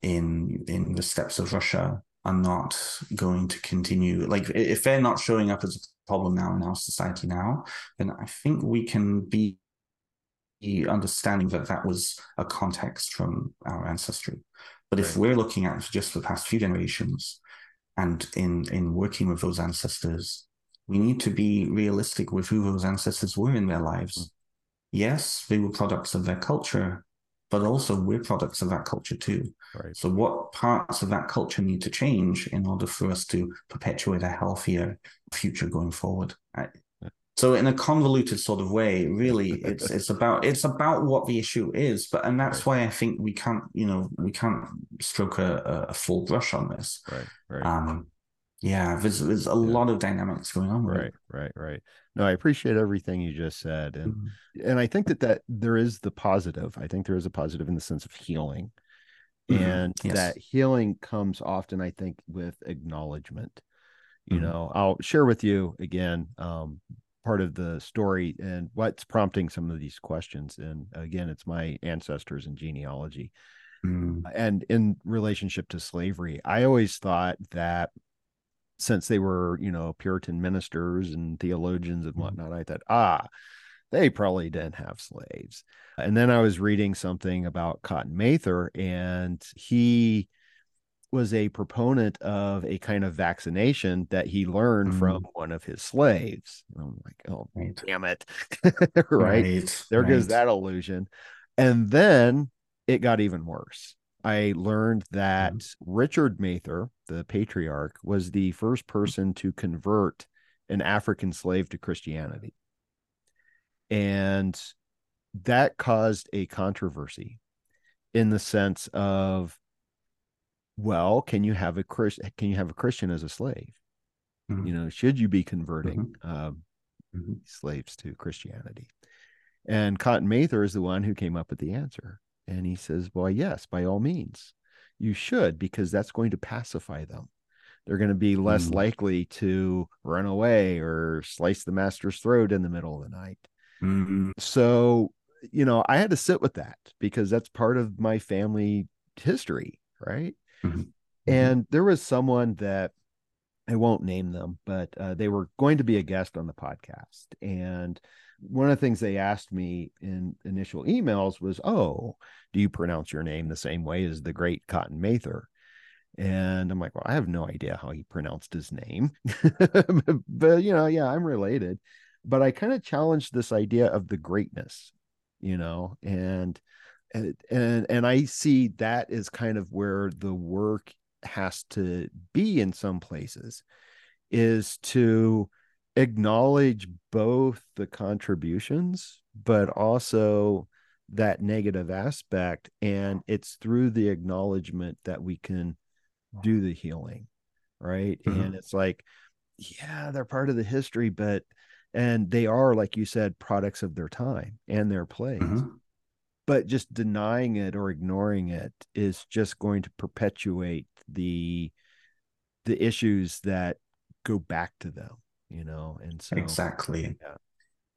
in in the steppes of Russia are not going to continue. Like if they're not showing up as a problem now in our society now, then I think we can be understanding that that was a context from our ancestry. But if we're looking at just the past few generations, and in in working with those ancestors, we need to be realistic with who those ancestors were in their lives. Mm. Yes, they were products of their culture, but also we're products of that culture too. Right. So, what parts of that culture need to change in order for us to perpetuate a healthier future going forward? So, in a convoluted sort of way, really, it's it's about it's about what the issue is, but and that's right. why I think we can't, you know, we can't stroke a, a full brush on this. Right. Right. Um, yeah, there's there's a yeah. lot of dynamics going on. Right, right, right. No, I appreciate everything you just said, and mm-hmm. and I think that that there is the positive. I think there is a positive in the sense of healing, mm-hmm. and yes. that healing comes often, I think, with acknowledgement. You mm-hmm. know, I'll share with you again um, part of the story and what's prompting some of these questions. And again, it's my ancestors and genealogy. Mm. And in relationship to slavery, I always thought that since they were, you know, Puritan ministers and theologians and mm-hmm. whatnot, I thought, ah, they probably didn't have slaves. And then I was reading something about Cotton Mather, and he was a proponent of a kind of vaccination that he learned mm. from one of his slaves. And I'm like, oh, right. damn it. right? right? There right. goes that illusion. And then it got even worse. I learned that mm-hmm. Richard Mather, the patriarch, was the first person to convert an African slave to Christianity. And that caused a controversy in the sense of well can you have a Chris can you have a Christian as a slave mm-hmm. you know should you be converting mm-hmm. Um, mm-hmm. slaves to Christianity and Cotton Mather is the one who came up with the answer and he says, Well, yes, by all means, you should, because that's going to pacify them. They're going to be less mm. likely to run away or slice the master's throat in the middle of the night. Mm-hmm. So, you know, I had to sit with that because that's part of my family history, right? Mm-hmm. mm-hmm. And there was someone that I won't name them, but uh, they were going to be a guest on the podcast. And one of the things they asked me in initial emails was, "Oh, do you pronounce your name the same way as the great Cotton Mather?" And I'm like, "Well, I have no idea how he pronounced his name, but you know, yeah, I'm related." But I kind of challenged this idea of the greatness, you know, and and and I see that is kind of where the work has to be in some places, is to acknowledge both the contributions, but also that negative aspect. And it's through the acknowledgement that we can do the healing. Right. Mm-hmm. And it's like, yeah, they're part of the history, but, and they are, like you said, products of their time and their place. Mm-hmm. But just denying it or ignoring it is just going to perpetuate the the issues that go back to them you know and so exactly. yeah.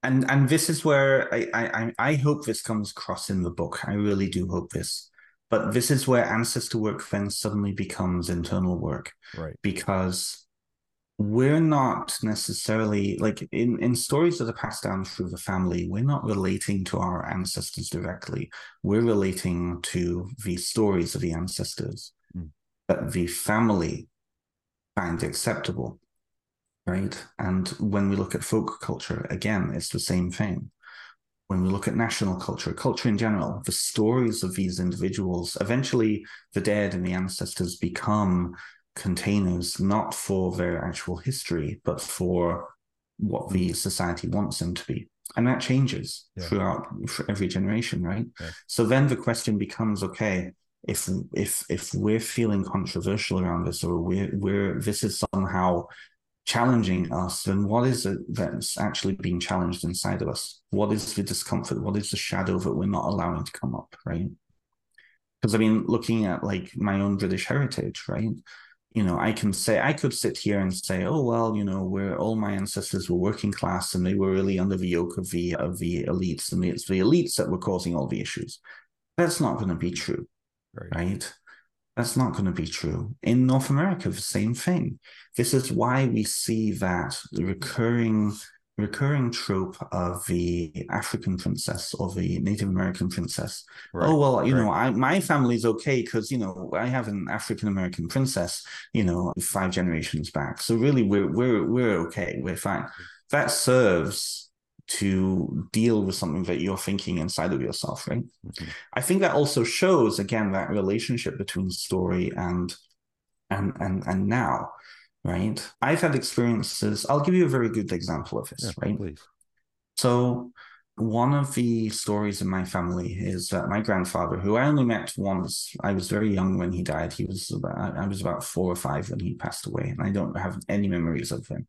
And and this is where I, I i hope this comes across in the book. I really do hope this. But this is where ancestor work then suddenly becomes internal work right. because we're not necessarily like in in stories that are passed down through the family we're not relating to our ancestors directly. We're relating to the stories of the ancestors mm. that the family find acceptable right? And when we look at folk culture, again, it's the same thing. when we look at national culture, culture in general, the stories of these individuals, eventually the dead and the ancestors become containers not for their actual history, but for what the society wants them to be. And that changes yeah. throughout for every generation, right? Yeah. So then the question becomes, okay, if if if we're feeling controversial around this, or we're we're this is somehow challenging us, then what is it that's actually being challenged inside of us? What is the discomfort? What is the shadow that we're not allowing to come up, right? Because I mean, looking at like my own British heritage, right? You know, I can say I could sit here and say, oh well, you know, where all my ancestors were working class and they were really under the yoke of the of the elites, and it's the elites that were causing all the issues. That's not going to be true, right? right? That's not going to be true. In North America, the same thing. This is why we see that the recurring recurring trope of the African princess or the Native American princess. Right, oh well, you right. know, I my family's okay because you know I have an African American princess, you know, five generations back. So really, we're we're we're okay. We're fine. Mm-hmm. That serves to deal with something that you're thinking inside of yourself, right? Mm-hmm. I think that also shows again that relationship between story and and and and now, right? I've had experiences. I'll give you a very good example of this, yeah, right? Please. So one of the stories in my family is that my grandfather, who I only met once, I was very young when he died. He was about, I was about four or five when he passed away, and I don't have any memories of him.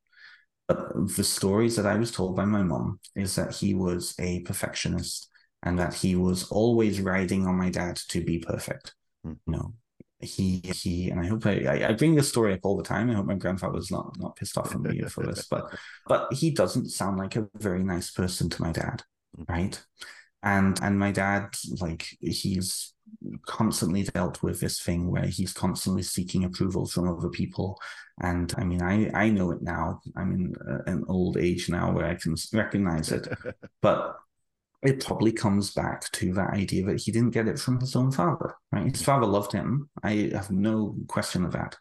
But the stories that I was told by my mom is that he was a perfectionist and that he was always riding on my dad to be perfect. Mm. You know, he he and I hope I, I bring this story up all the time. I hope my grandfather's not not pissed off at me for this, but but he doesn't sound like a very nice person to my dad, hmm. right? And and my dad, like he's constantly dealt with this thing where he's constantly seeking approval from other people. And I mean, I, I know it now. I'm in uh, an old age now where I can recognize it. but it probably comes back to that idea that he didn't get it from his own father, right? His father loved him. I have no question of that.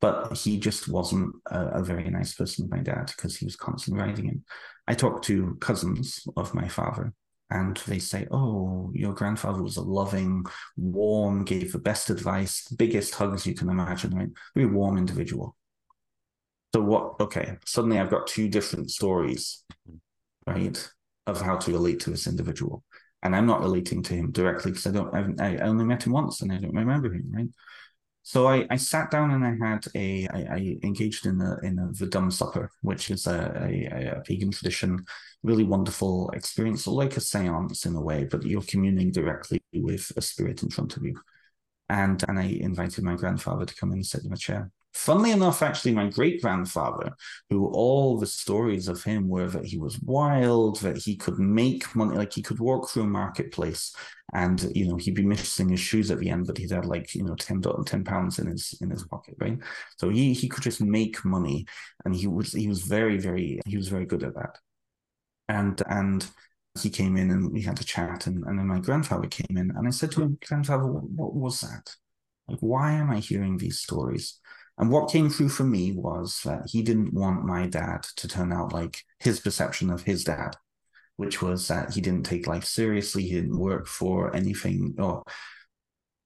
But he just wasn't a, a very nice person, my dad, because he was constantly writing him. I talked to cousins of my father and they say, "Oh, your grandfather was a loving, warm, gave the best advice, biggest hugs you can imagine, right? Very warm individual." So what? Okay, suddenly I've got two different stories, right, of how to relate to this individual, and I'm not relating to him directly because I don't. I, I only met him once, and I don't remember him, right? So I, I sat down and I had a I, I engaged in the in a, dumb supper, which is a, a, a pagan tradition, really wonderful experience, like a séance in a way, but you're communing directly with a spirit in front of you. And and I invited my grandfather to come and sit in a chair. Funnily enough, actually, my great grandfather, who all the stories of him were that he was wild, that he could make money, like he could walk through a marketplace and you know he'd be missing his shoes at the end, but he'd had like you know 10, 10 pounds in his in his pocket, right? So he he could just make money, and he was he was very very he was very good at that, and and he came in and we had a chat, and and then my grandfather came in, and I said to him, grandfather, what, what was that? Like, why am I hearing these stories? And what came through for me was that he didn't want my dad to turn out like his perception of his dad which was that he didn't take life seriously, he didn't work for anything, or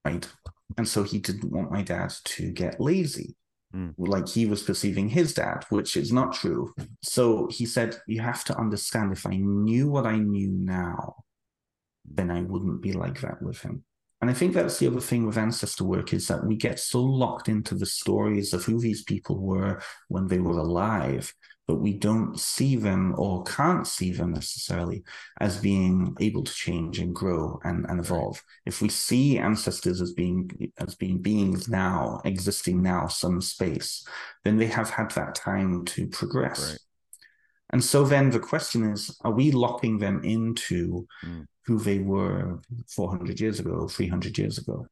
right. And so he didn't want my dad to get lazy, mm. like he was perceiving his dad, which is not true. So he said, You have to understand if I knew what I knew now, then I wouldn't be like that with him. And I think that's the other thing with ancestor work is that we get so locked into the stories of who these people were when they were alive but we don't see them or can't see them necessarily as being able to change and grow and, and evolve. If we see ancestors as being as being beings now, existing now, some space, then they have had that time to progress. Right. And so then the question is, are we locking them into mm. Who they were 400 years ago, 300 years ago?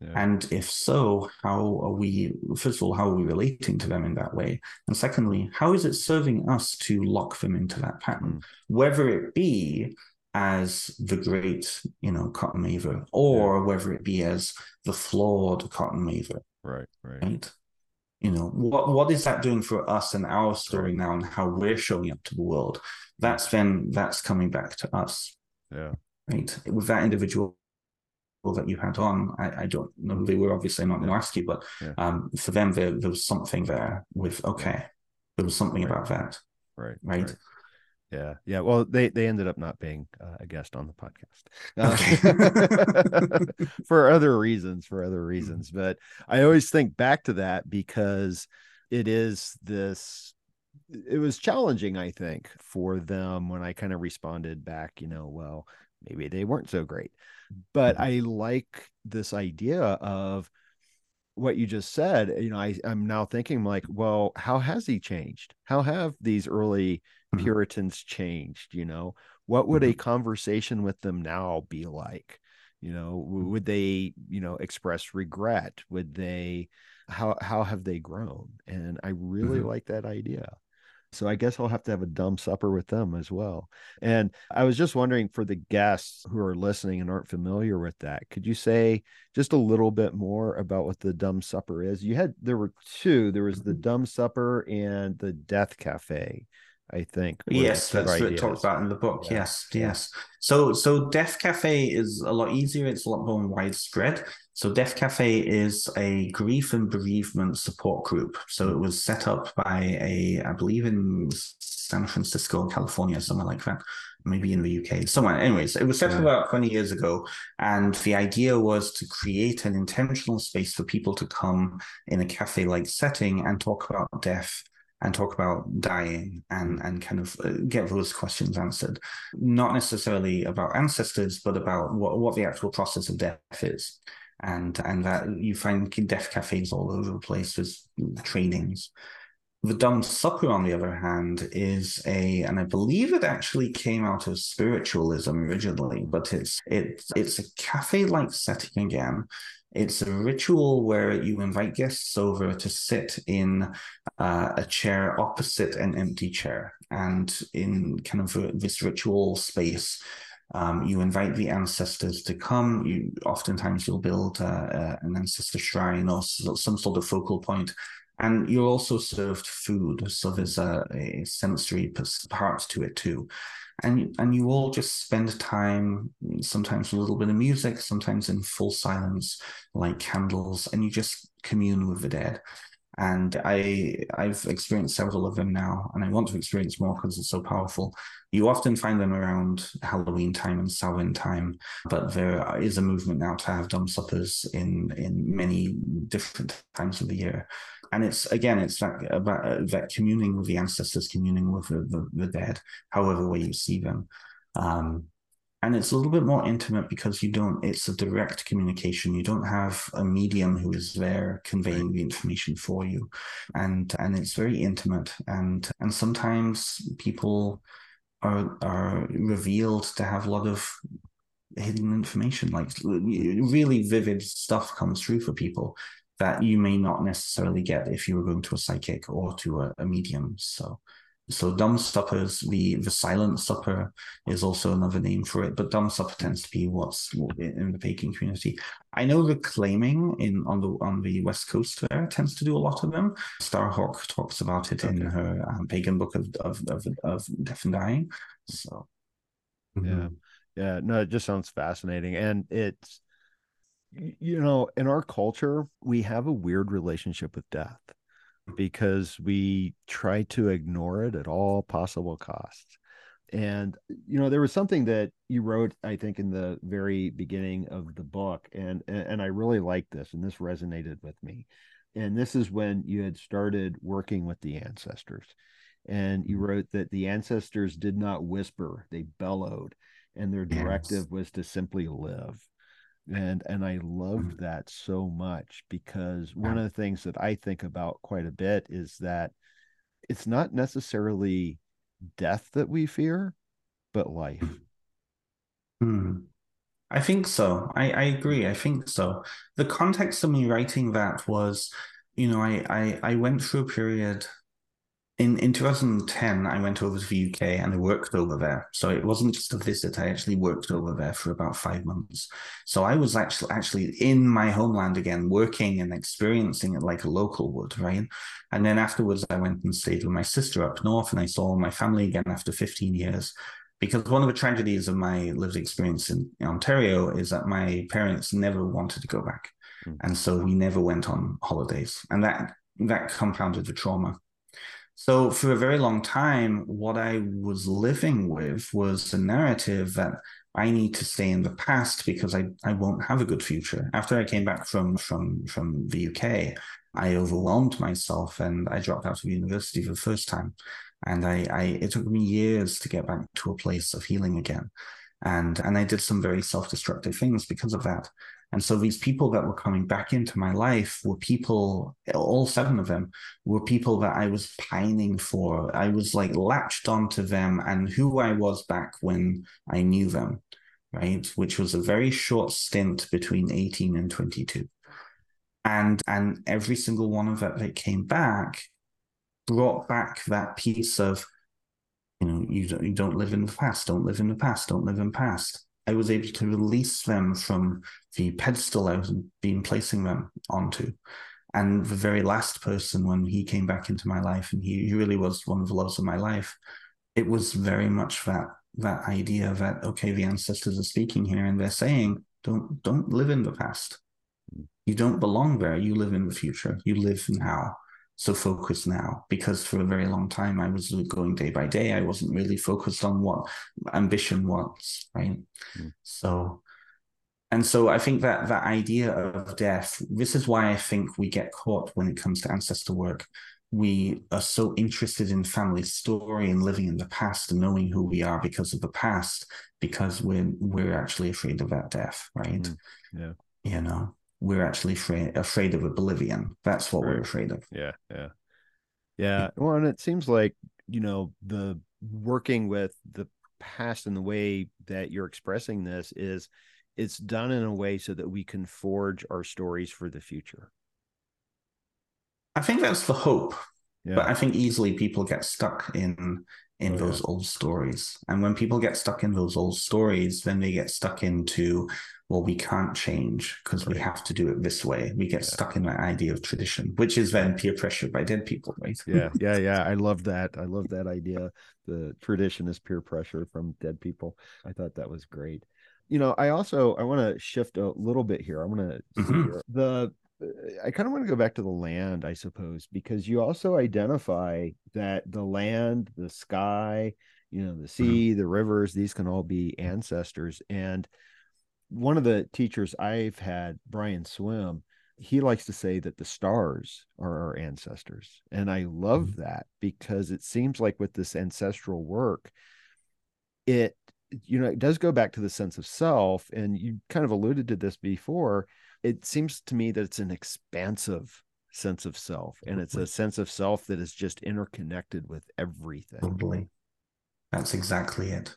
Yeah. And if so, how are we, first of all, how are we relating to them in that way? And secondly, how is it serving us to lock them into that pattern? Mm. Whether it be as the great, you know, cotton Mather, or yeah. whether it be as the flawed cotton Mather. Right, right. Right. You know, what what is that doing for us and our story right. now and how we're showing up to the world? That's then that's coming back to us. Yeah. Right. With that individual that you had on, I, I don't know who they were. Obviously, I'm not going to ask you, but yeah. um, for them, there, there was something there with okay, there was something right. about that. Right. Right. right. Yeah, yeah. Well, they they ended up not being uh, a guest on the podcast okay. uh, for other reasons. For other reasons, but I always think back to that because it is this. It was challenging, I think, for them when I kind of responded back. You know, well, maybe they weren't so great, but mm-hmm. I like this idea of what you just said. You know, I I'm now thinking like, well, how has he changed? How have these early Mm-hmm. Puritans changed? You know, what would a mm-hmm. conversation with them now be like? You know, would they, you know, express regret? Would they, how how have they grown? And I really mm-hmm. like that idea. So I guess I'll have to have a dumb supper with them as well. And I was just wondering for the guests who are listening and aren't familiar with that, could you say just a little bit more about what the dumb supper is? You had there were two. There was the mm-hmm. dumb supper and the death cafe. I think. Yes, that's what it talks about in the book. Yeah. Yes, yes. So, so Death Cafe is a lot easier. It's a lot more widespread. So, Death Cafe is a grief and bereavement support group. So, it was set up by a, I believe, in San Francisco, California, somewhere like that. Maybe in the UK, somewhere. Anyways, it was set up about 20 years ago. And the idea was to create an intentional space for people to come in a cafe like setting and talk about death and talk about dying and and kind of uh, get those questions answered. Not necessarily about ancestors but about what, what the actual process of death is. And and that you find death cafes all over the place with trainings. The dumb supper on the other hand is a and i believe it actually came out of spiritualism originally but it's it's it's a cafe like setting again it's a ritual where you invite guests over to sit in uh, a chair opposite an empty chair. And in kind of this ritual space, um, you invite the ancestors to come. You oftentimes you'll build uh, uh, an ancestor shrine or some sort of focal point, and you're also served food. So there's a, a sensory part to it too and and you all just spend time sometimes a little bit of music sometimes in full silence like candles and you just commune with the dead. And i i've experienced several of them now and i want to experience more because it's so powerful. You often find them around halloween time and samhain time but there is a movement now to have dumb suppers in in many different times of the year and it's again it's that about uh, that communing with the ancestors communing with the, the, the dead however way you see them. Um, and it's a little bit more intimate because you don't it's a direct communication. You don't have a medium who is there conveying the information for you. And and it's very intimate. And and sometimes people are are revealed to have a lot of hidden information. Like really vivid stuff comes through for people that you may not necessarily get if you were going to a psychic or to a, a medium. So, so dumb suppers, the the silent supper is also another name for it, but dumb supper tends to be what's in the pagan community. I know Reclaiming in on the on the west coast there tends to do a lot of them. Starhawk talks about it okay. in her um, pagan book of, of of of death and dying. So, yeah, yeah, no, it just sounds fascinating, and it's you know, in our culture, we have a weird relationship with death because we try to ignore it at all possible costs. And you know, there was something that you wrote, I think, in the very beginning of the book, and and I really liked this, and this resonated with me. And this is when you had started working with the ancestors, and you mm-hmm. wrote that the ancestors did not whisper; they bellowed, and their directive yes. was to simply live and and i loved mm. that so much because one of the things that i think about quite a bit is that it's not necessarily death that we fear but life. Hmm. i think so. I, I agree. I think so. The context of me writing that was you know i i, I went through a period in in 2010 i went over to the uk and i worked over there so it wasn't just a visit i actually worked over there for about five months so i was actually actually in my homeland again working and experiencing it like a local would right and then afterwards i went and stayed with my sister up north and i saw my family again after 15 years because one of the tragedies of my lived experience in, Ontario is that my parents never wanted to go back. Mm. And so we never went on holidays. And that that compounded the trauma. So for a very long time, what I was living with was a narrative that I need to stay in the past because I, I won't have a good future. After I came back from from from the UK, I overwhelmed myself and I dropped out of university for the first time. And I, I it took me years to get back to a place of healing again. And and I did some very self-destructive things because of that. And so these people that were coming back into my life were people, all seven of them were people that I was pining for. I was like latched onto them and who I was back when I knew them, right? Which was a very short stint between 18 and 22. And and every single one of that that came back brought back that piece of, you know, you don't, you don't live in the past, don't live in the past, don't live in the past. I was able to release them from the pedestal I was being placing them onto. And the very last person, when he came back into my life, and he, he really was one of the loves of my life, it was very much that that idea that okay, the ancestors are speaking here, and they're saying, don't don't live in the past. You don't belong there. You live in the future. You live now so focused now because for a very long time I was going day by day. I wasn't really focused on what ambition was, right? Mm. So, and so I think that that idea of death, this is why I think we get caught when it comes to ancestor work. We are so interested in family story and living in the past and knowing who we are because of the past, because we're we're actually afraid of that death, right? Mm. Yeah. You know we're actually afraid, afraid of oblivion. That's what right. we're afraid of. Yeah, yeah, yeah. Well, and it seems like you know the working with the past and the way that you're expressing this is it's done in a way so that we can forge our stories for the future. I think that's the hope. Yeah. But I think easily people get stuck in in oh, those yeah. old stories. And when people get stuck in those old stories, then they get stuck into well, we can't change because we have to do it this way. We get yeah. stuck in that idea of tradition, which is then peer pressure by dead people, right? yeah, yeah, yeah. I love that. I love that idea. The tradition is peer pressure from dead people. I thought that was great. You know, I also I want to shift a little bit here. I want to mm-hmm. the I kind of want to go back to the land, I suppose, because you also identify that the land, the sky, you know, the mm-hmm. sea, mm-hmm. the rivers, these can all be ancestors. And one of the teachers I've had, Brian Swimme, he likes to say that the stars are our ancestors. And I love mm-hmm. that because it seems like with this ancestral work, it, you know, it does go back to the sense of self. And you kind of alluded to this before. It seems to me that it's an expansive sense of self and it's a sense of self that is just interconnected with everything. Totally. That's exactly it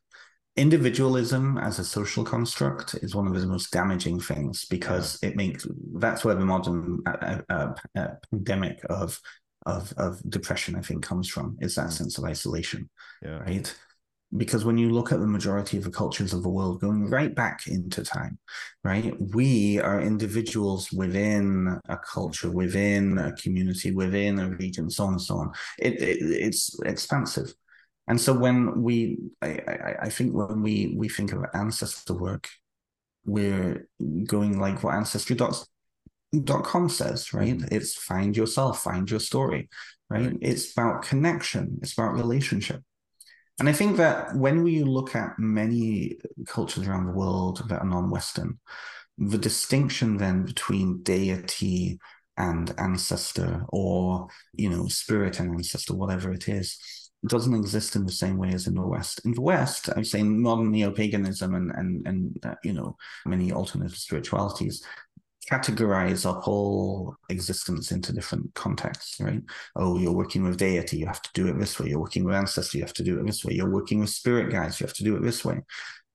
individualism as a social construct is one of the most damaging things because yeah. it makes that's where the modern uh, uh, uh, pandemic of of of depression i think comes from is that mm. sense of isolation yeah. right because when you look at the majority of the cultures of the world going right back into time right we are individuals within a culture within a community within a region so on and so on it, it it's expansive and so when we, I, I, I think when we we think of ancestor work, we're going like what ancestry.com says, right? Mm-hmm. It's find yourself, find your story, right? right? It's about connection, it's about relationship. And I think that when we look at many cultures around the world that are non-Western, the distinction then between deity and ancestor or you know spirit and ancestor whatever it is doesn't exist in the same way as in the West. In the West, I'm saying modern neo-paganism and and and uh, you know many alternative spiritualities categorize our whole existence into different contexts, right? Oh, you're working with deity, you have to do it this way. You're working with ancestors, you have to do it this way. You're working with spirit guides, you have to do it this way.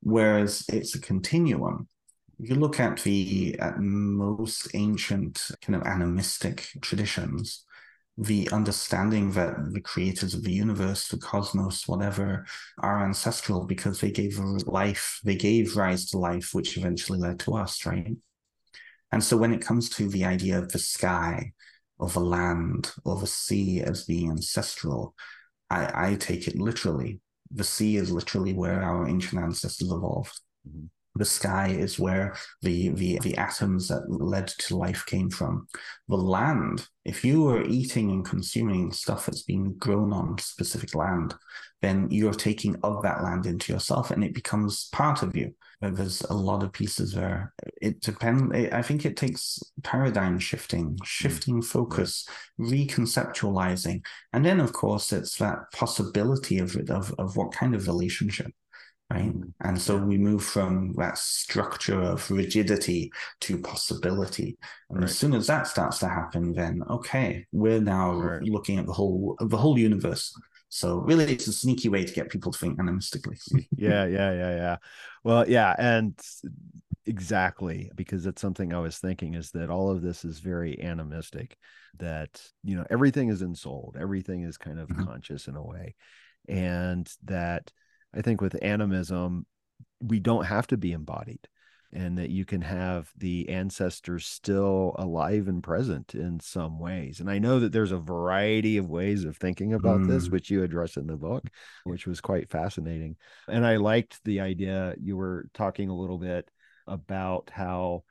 Whereas it's a continuum. If you look at the at most ancient kind of animistic traditions, the understanding that the creators of the universe, the cosmos, whatever, are ancestral because they gave life, they gave rise to life, which eventually led to us, right? And so when it comes to the idea of the sky, of the land, or the sea as being ancestral, I, I take it literally the sea is literally where our ancient ancestors evolved. Mm-hmm. The sky is where the, the the atoms that led to life came from. The land, if you were eating and consuming stuff that's been grown on specific land, then you're taking of that land into yourself and it becomes part of you. There's a lot of pieces there. It depends. I think it takes paradigm shifting, mm. shifting focus, reconceptualizing, and then of course it's that possibility of of of what kind of relationship right? Mm-hmm. And so we move from that structure of rigidity to possibility. And right. as soon as that starts to happen, then okay, we're now right. looking at the whole the whole universe. So really, it's a sneaky way to get people to think animistically. yeah, yeah, yeah, yeah. Well, yeah, and exactly because that's something I was thinking is that all of this is very animistic. That you know everything is ensouled, everything is kind of mm-hmm. conscious in a way, and that I think with animism, we don't have to be embodied and that you can have the ancestors still alive and present in some ways. And I know that there's a variety of ways of thinking about mm. this, which you address in the book, which was quite fascinating. And I liked the idea you were talking a little bit about how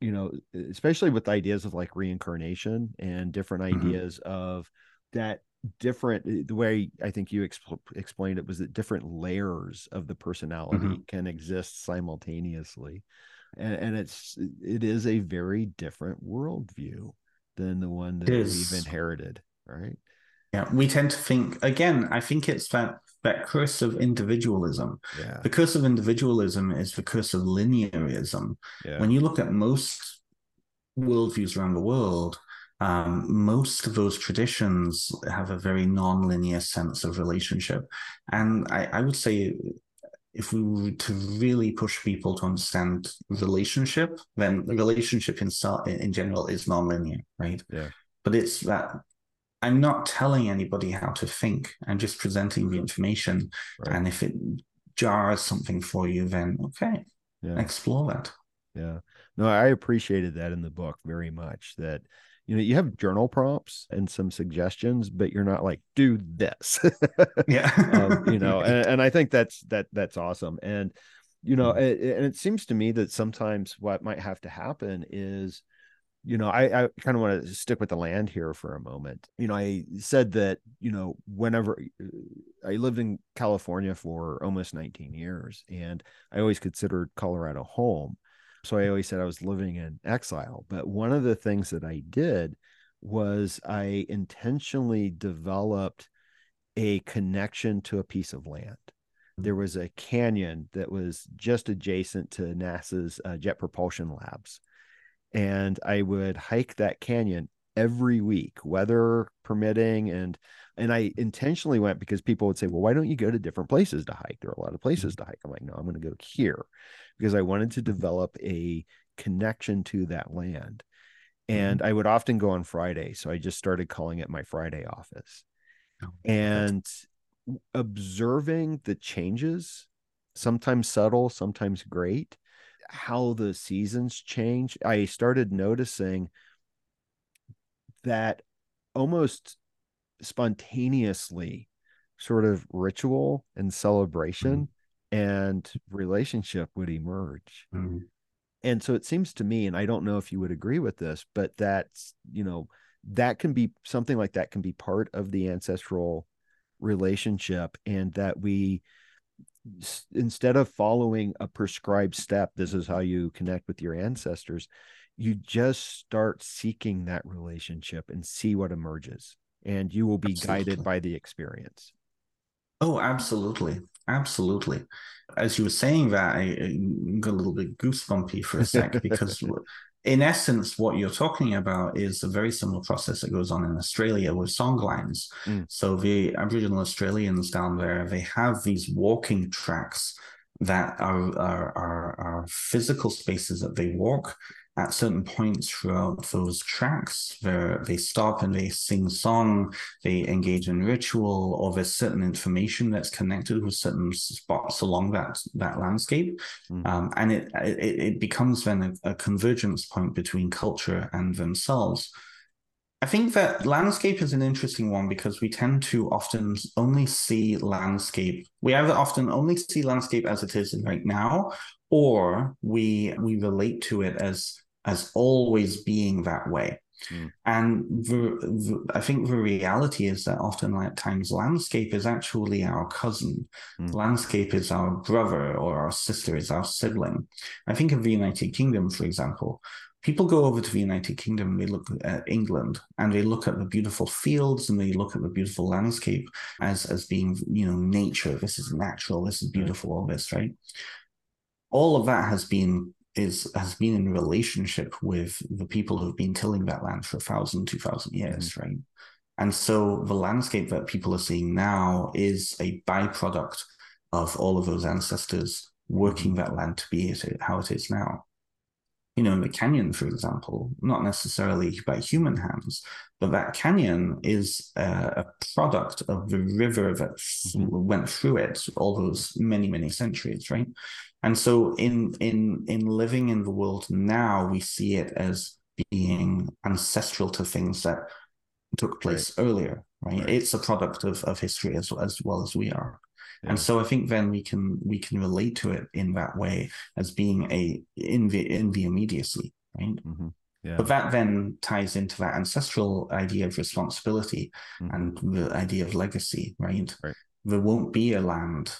you know especially with ideas of like reincarnation and different mm-hmm. ideas of that different eh, the way i think you exp- explained it was that different layers of the personality mm-hmm. can exist simultaneously and, and it's it is a very different worldview than the one that we've inherited right yeah we tend to think again i think it's that that curse of individualism yeah. the curse of individualism is the curse of linearism yeah. when you look at most worldviews around the world um, most of those traditions have a very non-linear sense of relationship. And I, I would say if we were to really push people to understand relationship then the relationship in, in general is non-linear right? Yeah. But it's that i'm not telling anybody how to think. I'm just presenting the information. Right. and if it jars something for you then okay yeah. explore that. Yeah. No i appreciated that in the book very much that you know you have journal prompts and some suggestions but you're not like do this. Yeah. Um, you know and, and, i think that's that that's awesome. And you know it, and it seems to me that sometimes what might have to happen is you know i, I kind of want to stick with the land here for a moment. You know i said that you know whenever uh, i lived in california for almost 19 years and i always considered colorado home so I always said I was living in exile. But one of the things that I did was I intentionally developed a connection to a piece of land. There mm. was a canyon that was just adjacent to NASA's uh, Jet Propulsion Labs. And I would hike that canyon every week, weather permitting. And and I intentionally went because people would say, Well, why don't you go to different places to hike? There are a lot of places mm. to hike. I'm like, no, I'm going to go here because I wanted to develop a connection to that land. And mm-hmm. I would often go on Friday. So I just started calling it my Friday office. Oh, and observing the changes, sometimes subtle, sometimes great, how the seasons change. I started noticing that almost spontaneously sort of ritual and celebration mm-hmm and relationship would emerge. Mm-hmm. And so it seems to me, and I don't know if you would agree with this, but that's, you know, that can be something like that can be part of the ancestral relationship, and that we, instead of following a prescribed step, this is how you connect with your ancestors, you just start seeking that relationship and see what emerges, and you will be Absolutely. guided by the experience. Oh, absolutely. Absolutely. As you were saying that, I, I got a little bit goosebumpy for a sec because, in essence, what you're talking about is a very similar process that goes on in Australia with songlines. Mm. So, the Aboriginal Australians down there, they have these walking tracks that are, are, are, are physical spaces that they walk at certain points throughout those tracks where they stop and they sing song, they engage in ritual, or there's certain information that's connected with certain spots along that that landscape, mm. um, and it, it, it becomes then a, a, convergence point between culture and themselves. I think that landscape is an interesting one because we tend to often only see landscape. We either often only see landscape as it is right now, or we we relate to it as as always being that way. Mm. And the, the, I think the reality is that often at times landscape is actually our cousin. Mm. Landscape is our brother or our sister, is our sibling. I think of the United Kingdom, for example people go over to the United Kingdom, they look at England and they look at the beautiful fields and they look at the beautiful landscape as as being, you know, nature. This is natural, this is beautiful, all this, right? All of that has been is has been in relationship with the people who've been tilling that land for a thousand, two thousand years, mm-hmm. right? And so the landscape that people are seeing now is a byproduct of all of those ancestors working that land to be it, how it is now you know, in the canyon, for example, not necessarily by human hands, but that canyon is a, a product of the river that mm-hmm. went through it all those many, many centuries, right? And so in in in living in the world now, we see it as being ancestral to things that took place right. earlier, right? right? It's a product of, of history as, as well as we are. And so I think then we can we can relate to it in that way as being a in the in the immediacy, right? Mm-hmm. Yeah. But that then ties into that ancestral idea of responsibility mm-hmm. and the idea of legacy, right? right? There won't be a land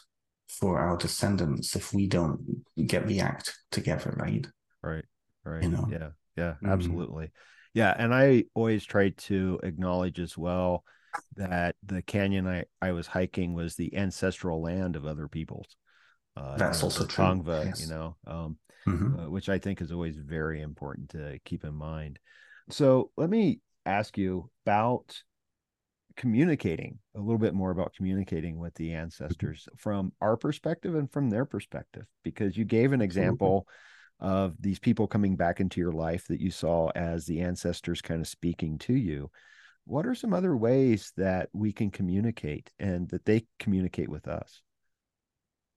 for our descendants if we don't get the act together, right? Right. Right. You know? Yeah. Yeah. Mm-hmm. Absolutely. Yeah. And I always try to acknowledge as well that the canyon I, I was hiking was the ancestral land of other peoples. Uh, That's also true. Tongva, yes. you know, um, mm-hmm. uh, which I think is always very important to keep in mind. So let me ask you about communicating a little bit more about communicating with the ancestors mm-hmm. from our perspective and from their perspective, because you gave an example of these people coming back into your life that you saw as the ancestors kind of speaking to you what are some other ways that we can communicate and that they communicate with us?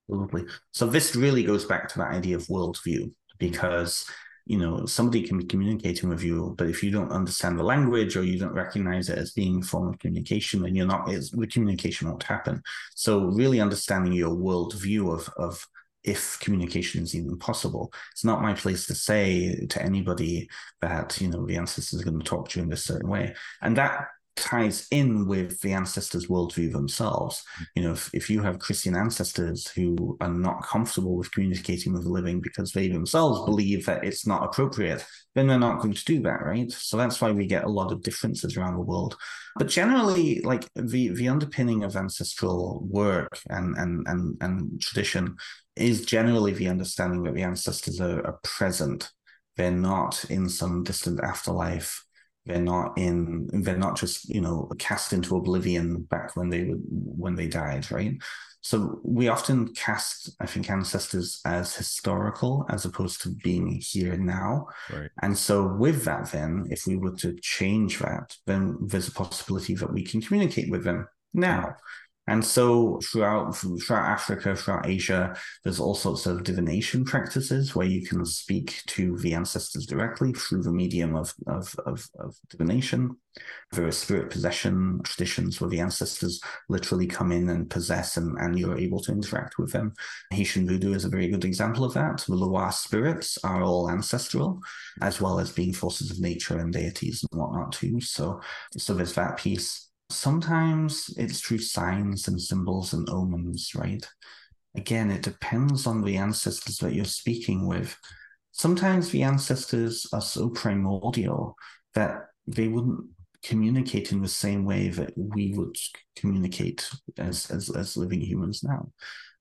Absolutely. So this really goes back to that idea of worldview because you know somebody can be communicating with you, but if you don't understand the language or you don't recognize it as being a form of communication, then you're not. the communication won't happen. So really understanding your worldview of of if communication is even possible. It's not my place to say to anybody that, you know, the ancestors are going to talk to you in this certain way. And that ties in with the ancestors' worldview themselves. Mm. You know, if, if you have Christian ancestors who are not comfortable with communicating with the living because they themselves believe that it's not appropriate, then they're not going to do that, right? So that's why we get a lot of differences around the world. But generally, like the the underpinning of ancestral work and and and, and tradition is generally the understanding that the ancestors are, are present. They're not in some distant afterlife. They're not in. They're not just you know cast into oblivion back when they would when they died, right? So we often cast, I think, ancestors as historical as opposed to being here now. Right. And so with that, then, if we were to change that, then there's a possibility that we can communicate with them now. Hmm. And so throughout throughout Africa, throughout Asia, there's all sorts of divination practices where you can speak to the ancestors directly through the medium of, of, of, of divination. There are spirit possession traditions where the ancestors literally come in and possess and, and you're able to interact with them. Haitian voodoo is a very good example of that. The Loa spirits are all ancestral, as well as being forces of nature and deities and whatnot too. So so there's that piece sometimes it's through signs and symbols and omens, right? Again, it depends on the ancestors that you're speaking with. Sometimes the ancestors are so primordial that they wouldn't communicate in the same way that we would communicate as as, as living humans now.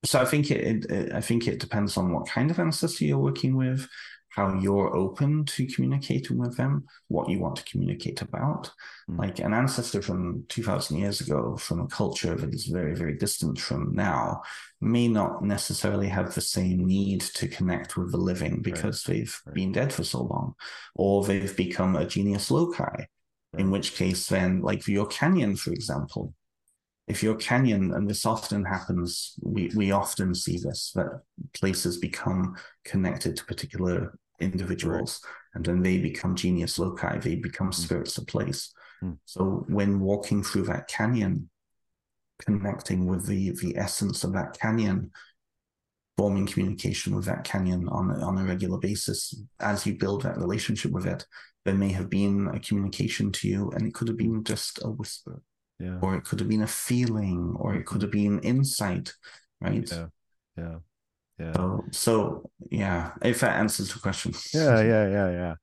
So I think it, it, I think it depends on what kind of ancestor you're working with, how you're open to communicating with them, what you want to communicate about. Mm. Like an ancestor from 2000 years ago, from a culture that is very, very distant from now, may not necessarily have the same need to connect with the living because right. they've right. been dead for so long, or they've become a genius loci. Right. In which case, then, like your canyon, for example, if your canyon, and this often happens, we, we often see this that places become connected to particular individuals, right. and then they become genius loci, they become mm. spirits of place. Hmm. So when walking through that canyon, connecting with the the essence of that canyon, forming communication with that canyon on on a regular basis, as you build that relationship with it, there may have been a communication to you, and it could have been just a whisper, yeah. or it could have been a feeling, or it could have been insight, right? Yeah, yeah, yeah. So, so yeah, if that answers the question. Yeah, yeah, yeah, yeah.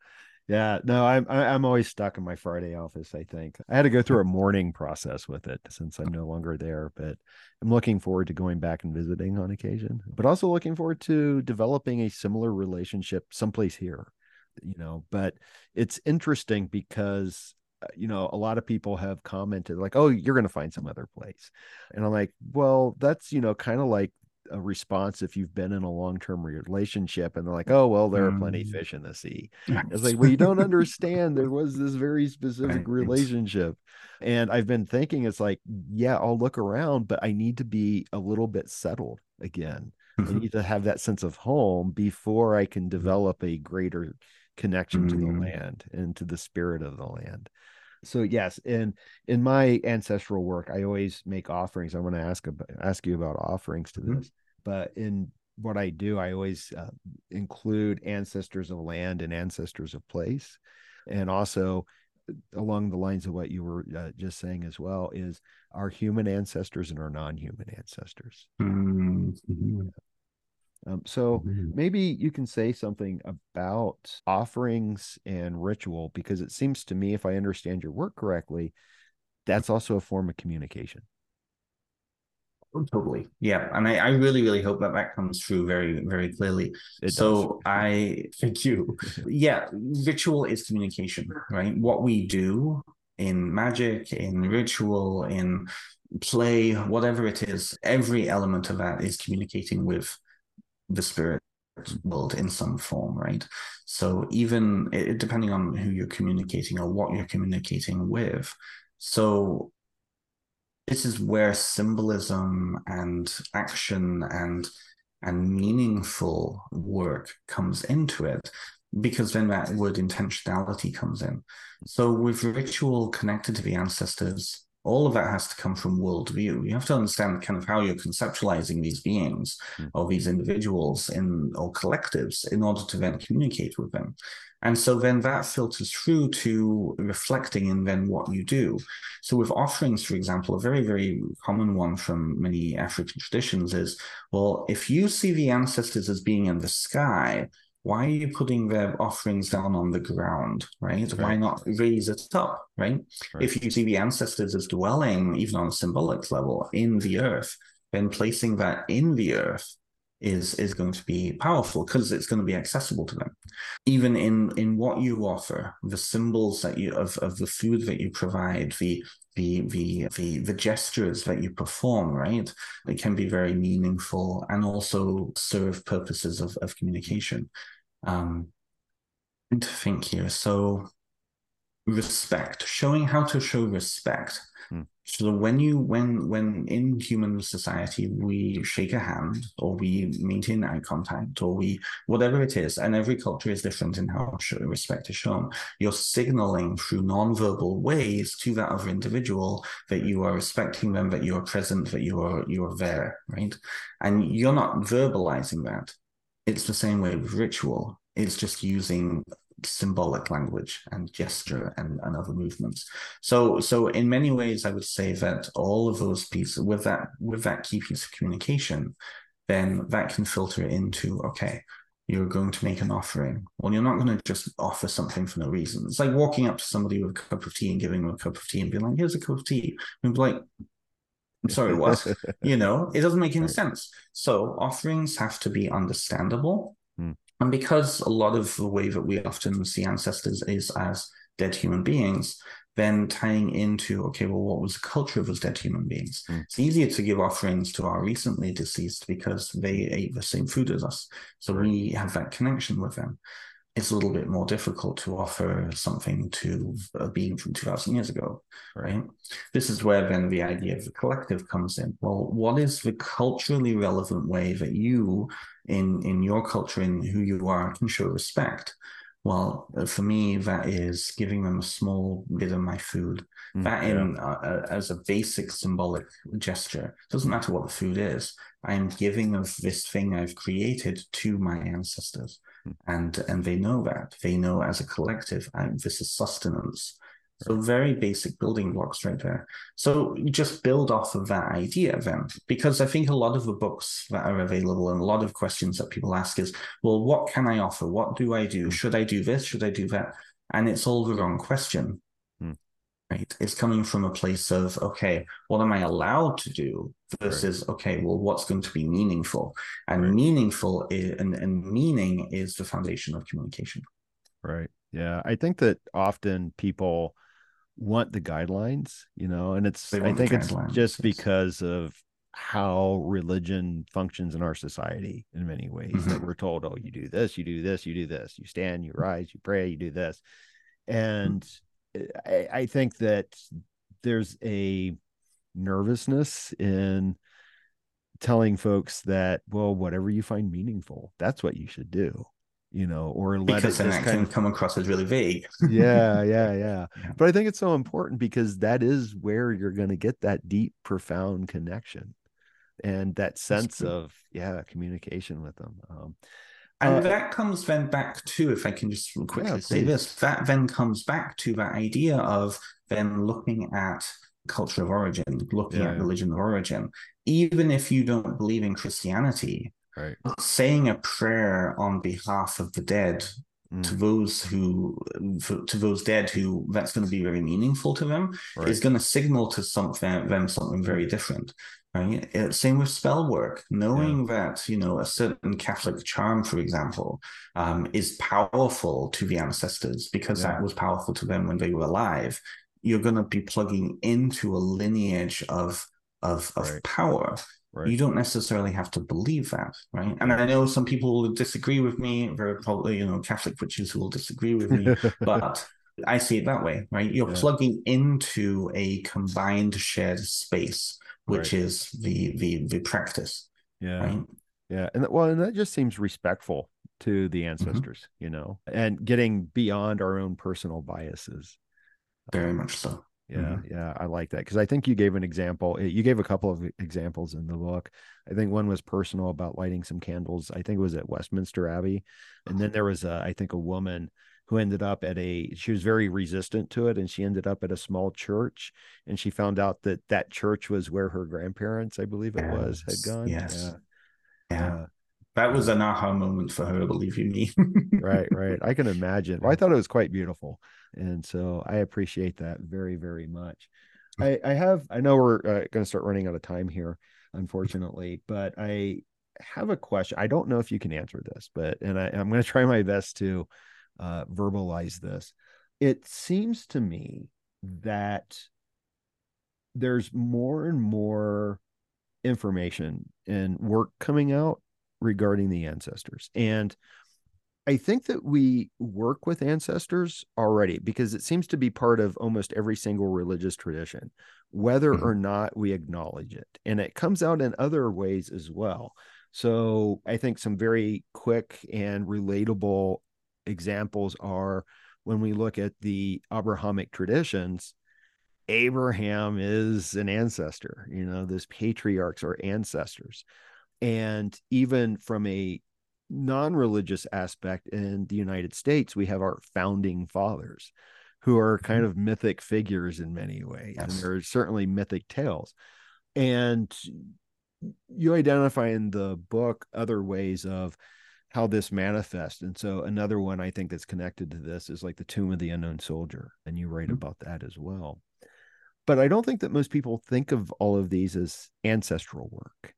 Yeah, no, I'm I'm always stuck in my Friday office. I think I had to go through a mourning process with it since I'm no longer there, but I'm looking forward to going back and visiting on occasion. But also looking forward to developing a similar relationship someplace here, you know. But it's interesting because uh, you know a lot of people have commented like, "Oh, you're going to find some other place," and I'm like, "Well, that's you know kind of like a response if you've been in a long-term relationship and they're like oh well there are plenty of mm. fish in the sea it's like well you don't understand there was this very specific right. relationship and i've been thinking it's like yeah i'll look around but i need to be a little bit settled again mm-hmm. i need to have that sense of home before i can mm-hmm. develop a greater connection mm-hmm. to the mm. land and to the spirit of the land so yes and in my ancestral work i always make offerings i want to ask about, ask you about offerings to mm-hmm. this but in what i do i always uh, include ancestors of land and ancestors of place and also along the lines of what you were uh, just saying as well is our human ancestors and our non-human ancestors mm-hmm. Um, so mm-hmm. maybe you can say something about offerings and ritual because it seems to me, if I understand your work correctly, that's also a form of communication. Oh, totally. Yeah. And I, I really, really hope that that comes through very, very clearly. It so does. I thank you. yeah. Ritual is communication, right? What we do in magic, in ritual, in play, whatever it is, every element of that is communicating with the spirit world in some form, right? So even it, depending on who you're communicating or what you're communicating with. So this is where symbolism and action and and meaningful work comes into it because then that word intentionality comes in. So with ritual connected to the ancestors, all of that has to come from worldview. You have to understand kind of how you're conceptualizing these beings mm. or these individuals in or collectives in order to then communicate with them. And so then that filters through to reflecting in then what you do. So with offerings, for example, a very, very common one from many African traditions is, well, if you see the ancestors as being in the sky, why are you putting their offerings down on the ground, right? right? Why not raise it up, right? right? If you see the ancestors as dwelling, even on a symbolic level, in the earth, then placing that in the earth is is going to be powerful because it's going to be accessible to them. Even in in what you offer, the symbols that you of, of the food that you provide, the the the the the gestures that you perform, right? It can be very meaningful and also serve purposes of, of communication um, to think here. So, respect, showing how to show respect. Hmm. So when you when when in human society we shake a hand or we maintain eye contact or we whatever it is, and every culture is different in how respect is shown. You're signaling through non-verbal ways to that other individual that you are respecting them, that you are present, that you are you are there, right? And you're not verbalizing that it's the same way with ritual. It's just using symbolic language and gesture and, and other movements. So so in many ways I would say that all of those pieces with that with that key piece of communication, then that can filter into, okay, you're going to make an offering. Well, you're not going to just offer something for no reason. It's like walking up to somebody with a cup of tea and giving them a cup of tea and being like, here's a cup of tea. And like, I'm sorry, what? you know, it doesn't make any sense. So offerings have to be understandable. Hmm. And because a lot of the way that we often see ancestors is as dead human beings, then tying into, okay, well, what was the culture of those dead human beings? Hmm. It's easier to give offerings to our recently deceased because they ate the same food as us. So we have that connection with them it's a little bit more difficult to offer something to a being from 2000 years ago, right? This is where then the idea of the collective comes in. Well, what is the culturally relevant way that you, in, in your culture, in who you are, can show respect? Well, uh, for me, that is giving them a small bit of my food. Mm, that in uh, uh, as a basic symbolic gesture. It doesn't matter what the food is. I am giving of this thing I've created to my ancestors. And and they know that. They know as a collective, I, this is sustenance. So very basic building blocks right there. So just build off of that idea then, because I think a lot of the books that are available and a lot of questions that people ask is, well, what can I offer? What do I do? Hmm. Should I do this? Should I do that? And it's all the wrong question. Right. It's coming from a place of, okay, what am I allowed to do versus, right. okay, well, what's going to be meaningful? And right. meaningful is, and, and meaning is the foundation of communication. Right. Yeah. I think that often people want the guidelines, you know, and it's I think it's just because of how religion functions in our society in many ways mm-hmm. that we're told, oh, you do this, you do this, you do this, you stand, you rise, you pray, you do this. And. I, I think that there's a nervousness in telling folks that, well, whatever you find meaningful, that's what you should do you know, or let because it then that can of, come across as really vague. yeah, yeah, yeah, yeah. But I think it's so important because that is where you're going to get that deep, profound connection and that sense of yeah, communication with them. Um, and uh, that comes then back to, if I can just quickly yeah, say this, that then comes back to that idea of then looking at culture of origin, looking yeah, at religion of origin. Even if you don't believe in Christianity, right. saying a prayer on behalf of the dead mm. to those who to those dead who that's going to be very meaningful to them right. is going to signal to something them something very different right uh, same with spell work knowing yeah. that you know a certain catholic charm for example um, is powerful to the ancestors because yeah. that was powerful to them when they were alive you're going to be plugging into a lineage of of, of right. power Right. You don't necessarily have to believe that, right? And I know some people will disagree with me. Very probably, you know, Catholic witches who will disagree with me, but I see it that way, right? You're yeah. plugging into a combined shared space, which right. is the the the practice. Yeah. Right? Yeah. And that, well, and that just seems respectful to the mm-hmm. ancestors, mm-hmm. you know, and getting beyond our own personal biases. Very much so. Yeah, mm-hmm. yeah, I like that because I think you gave an example. Eh, you gave a couple of examples in the book. I think one was personal about lighting some candles. I think it was at Westminster Abbey, and then there was a, I think a woman who ended up at a. She was very resistant to it, and she ended up at a small church, and she found out that that church was where her grandparents, I believe it yes. was, had gone. Yes. Yeah. yeah. Uh, that was an aha moment for her, believe you me. right, right. I can imagine. Well, I thought it was quite beautiful, and so I appreciate that very, very much. I, I have. I know we're uh, going to start running out of time here, unfortunately, but I have a question. I don't know if you can answer this, but and I, I'm going to try my best to uh, verbalize this. It seems to me that there's more and more information and work coming out regarding the ancestors. And I think that we work with ancestors already because it seems to be part of almost every single religious tradition, whether mm-hmm. or not we acknowledge it. And it comes out in other ways as well. So I think some very quick and relatable examples are when we look at the Abrahamic traditions, Abraham is an ancestor, you know, those patriarchs are ancestors and even from a non-religious aspect in the United States, we have our founding fathers who are kind mm-hmm. of mythic figures in many ways. Yes. And there are certainly mythic tales. And you identify in the book other ways of how this manifests. And so another one I think that's connected to this is like the tomb of the unknown soldier. And you write mm-hmm. about that as well. But I don't think that most people think of all of these as ancestral work.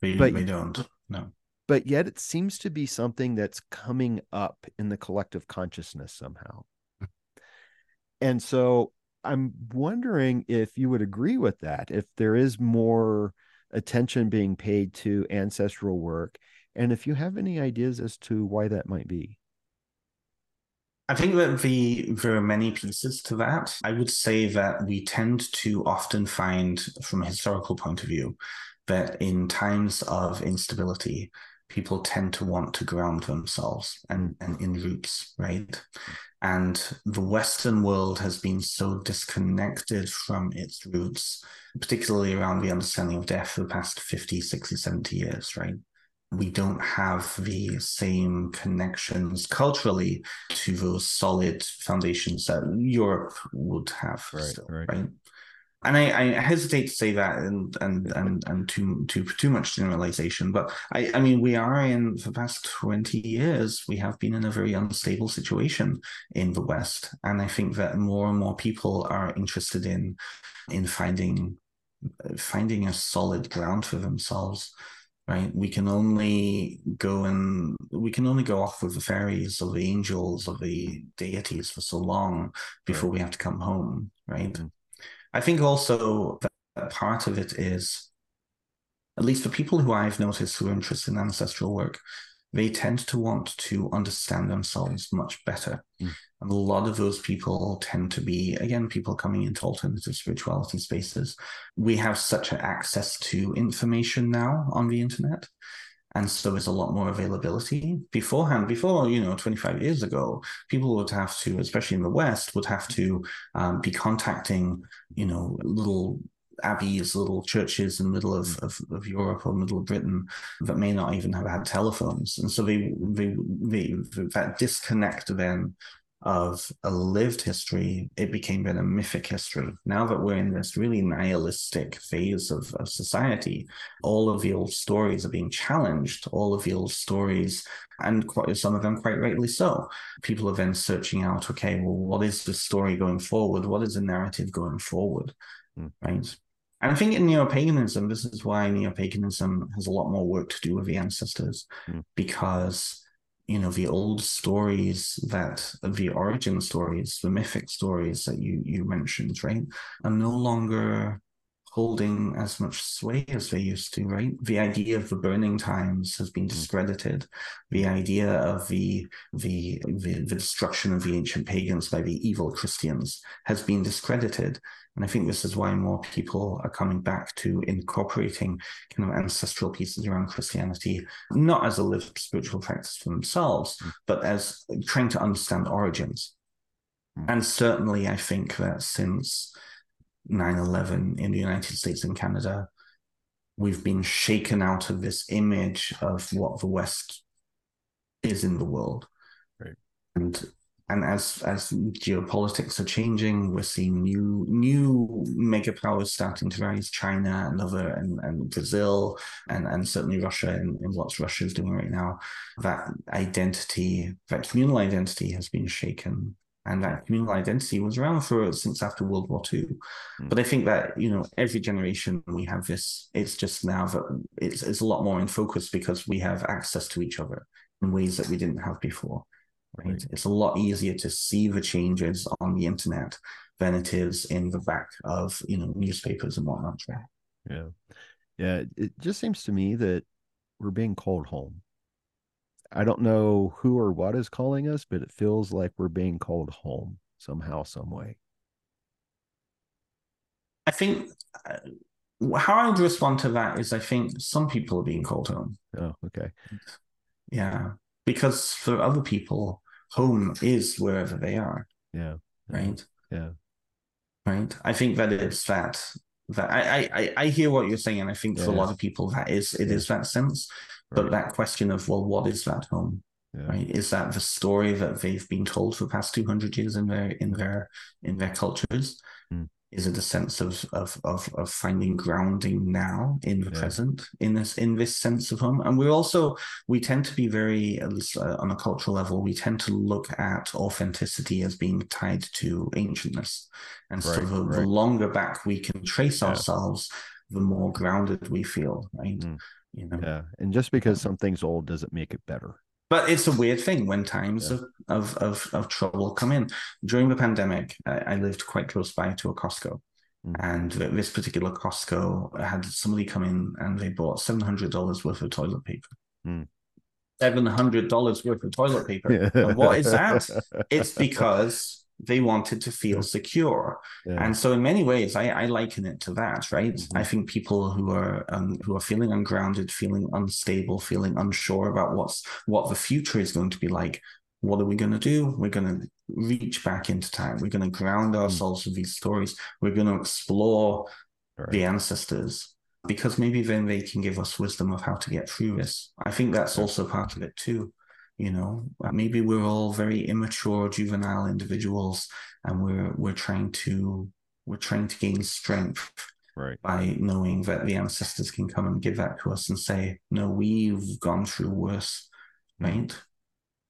We, but, we don't. No. But yet it seems to be something that's coming up in the collective consciousness somehow. and so I'm wondering if you would agree with that, if there is more attention being paid to ancestral work, and if you have any ideas as to why that might be. I think that the there are many pieces to that. I would say that we tend to often find, from a historical point of view, that in times of instability, people tend to want to ground themselves and, and in roots, right? And the Western world has been so disconnected from its roots, particularly around the understanding of death for the past 50, 60, 70 years, right? We don't have the same connections culturally to those solid foundations that Europe would have right, still, right? right? and I, I, hesitate to say that and and and and too too too much generalization, but I I mean we are in for the past twenty years we have been in a very unstable situation in the West, and I think that more and more people are interested in in finding finding a solid ground for themselves. Right, we can only go and we can only go off with the fairies or the angels or the deities for so long before right. we have to come home. Right. Mm-hmm I think also that part of it is, at least for people who I've noticed who are interested in ancestral work, they tend to want to understand themselves much better. Mm. And a lot of those people tend to be, again, people coming into alternative spirituality spaces. We have such access to information now on the internet and so there's a lot more availability beforehand before you know 25 years ago people would have to especially in the west would have to um, be contacting you know little abbeys little churches in the middle of, of, of, europe or middle of britain that may not even have had telephones and so they, they, they that disconnect then of a lived history, it became then a mythic history. Now that we're in this really nihilistic phase of, of society, all of the old stories are being challenged, all of the old stories, and quite, some of them quite rightly so. People are then searching out, okay, well, what is the story going forward? What is the narrative going forward? Mm. Right. And I think in neo paganism, this is why neo paganism has a lot more work to do with the ancestors, mm. because you know the old stories that the origin stories the mythic stories that you you mentioned right are no longer holding as much sway as they used to, right? The idea of the burning times has been mm. discredited. The idea of the, the the the, destruction of the ancient pagans by the evil Christians has been discredited. And I think this is why more people are coming back to incorporating kind of ancestral pieces around Christianity, not as a lived spiritual practice for themselves, mm. but as trying to understand origins. Mm. And certainly, I think that since 9 11 in the United States and Canada, we've been shaken out of this image of what the West is in the world. Right. And and as as geopolitics are changing, we're seeing new new mega powers starting to rise, China and other and, and Brazil and, and certainly Russia and, and what Russia is doing right now. That identity, that communal identity has been shaken and that communal identity was around for since after World War II. Mm. But I think that you know every generation we have this. It's just now that it's it's a lot more in focus because we have access to each other in ways that we didn't have before. Right? right. It's a lot easier to see the changes on the internet than it is in the back of you know newspapers and whatnot. Yeah, yeah. It just seems to me that we're being called home I don't know who or what is calling us, but it feels like we're being called home somehow, some way. I think uh, how I would respond to that is I think some people are being called home. Oh, okay. Yeah. Because for other people, home is wherever they are. Yeah. Right. Yeah. Right. I think that it's that that I I I hear what you're saying, and I think yeah. for a lot of people that is it yeah. is that sense. But that question of, well, what is that home? Yeah. Right? Is that the story that they've been told for the past 200 years in their in their in their cultures? Mm. Is it a sense of, of of of finding grounding now in the yeah. present in this in this sense of home? And we also we tend to be very at least uh, on a cultural level we tend to look at authenticity as being tied to ancientness, and right, so the, right. the, longer back we can trace yeah. ourselves, the more grounded we feel. Right. Mm you know yeah and just because something's old doesn't make it better but it's a weird thing when times yeah. of, of, of of trouble come in during the pandemic I, I lived quite close by to a costco mm. and this particular costco had somebody come in and they bought $700 worth of toilet paper mm. $700 worth of toilet paper. and what is that? it's because they wanted to feel secure. Yeah. And so in many ways, I, I liken it to that, right? Mm-hmm. I think people who are um, who are feeling ungrounded, feeling unstable, feeling unsure about what's what the future is going to be like, what are we going to do? We're going to reach back into time. We're going to ground mm. ourselves mm-hmm. with these stories. We're going to explore right. the ancestors because maybe then they can give us wisdom of how to get through this. I think that's also part of it too. You know, maybe we're all very immature, juvenile individuals, and we're we're trying to we're trying to gain strength right. by knowing that the ancestors can come and give that to us and say, no, we've gone through worse, mm. right?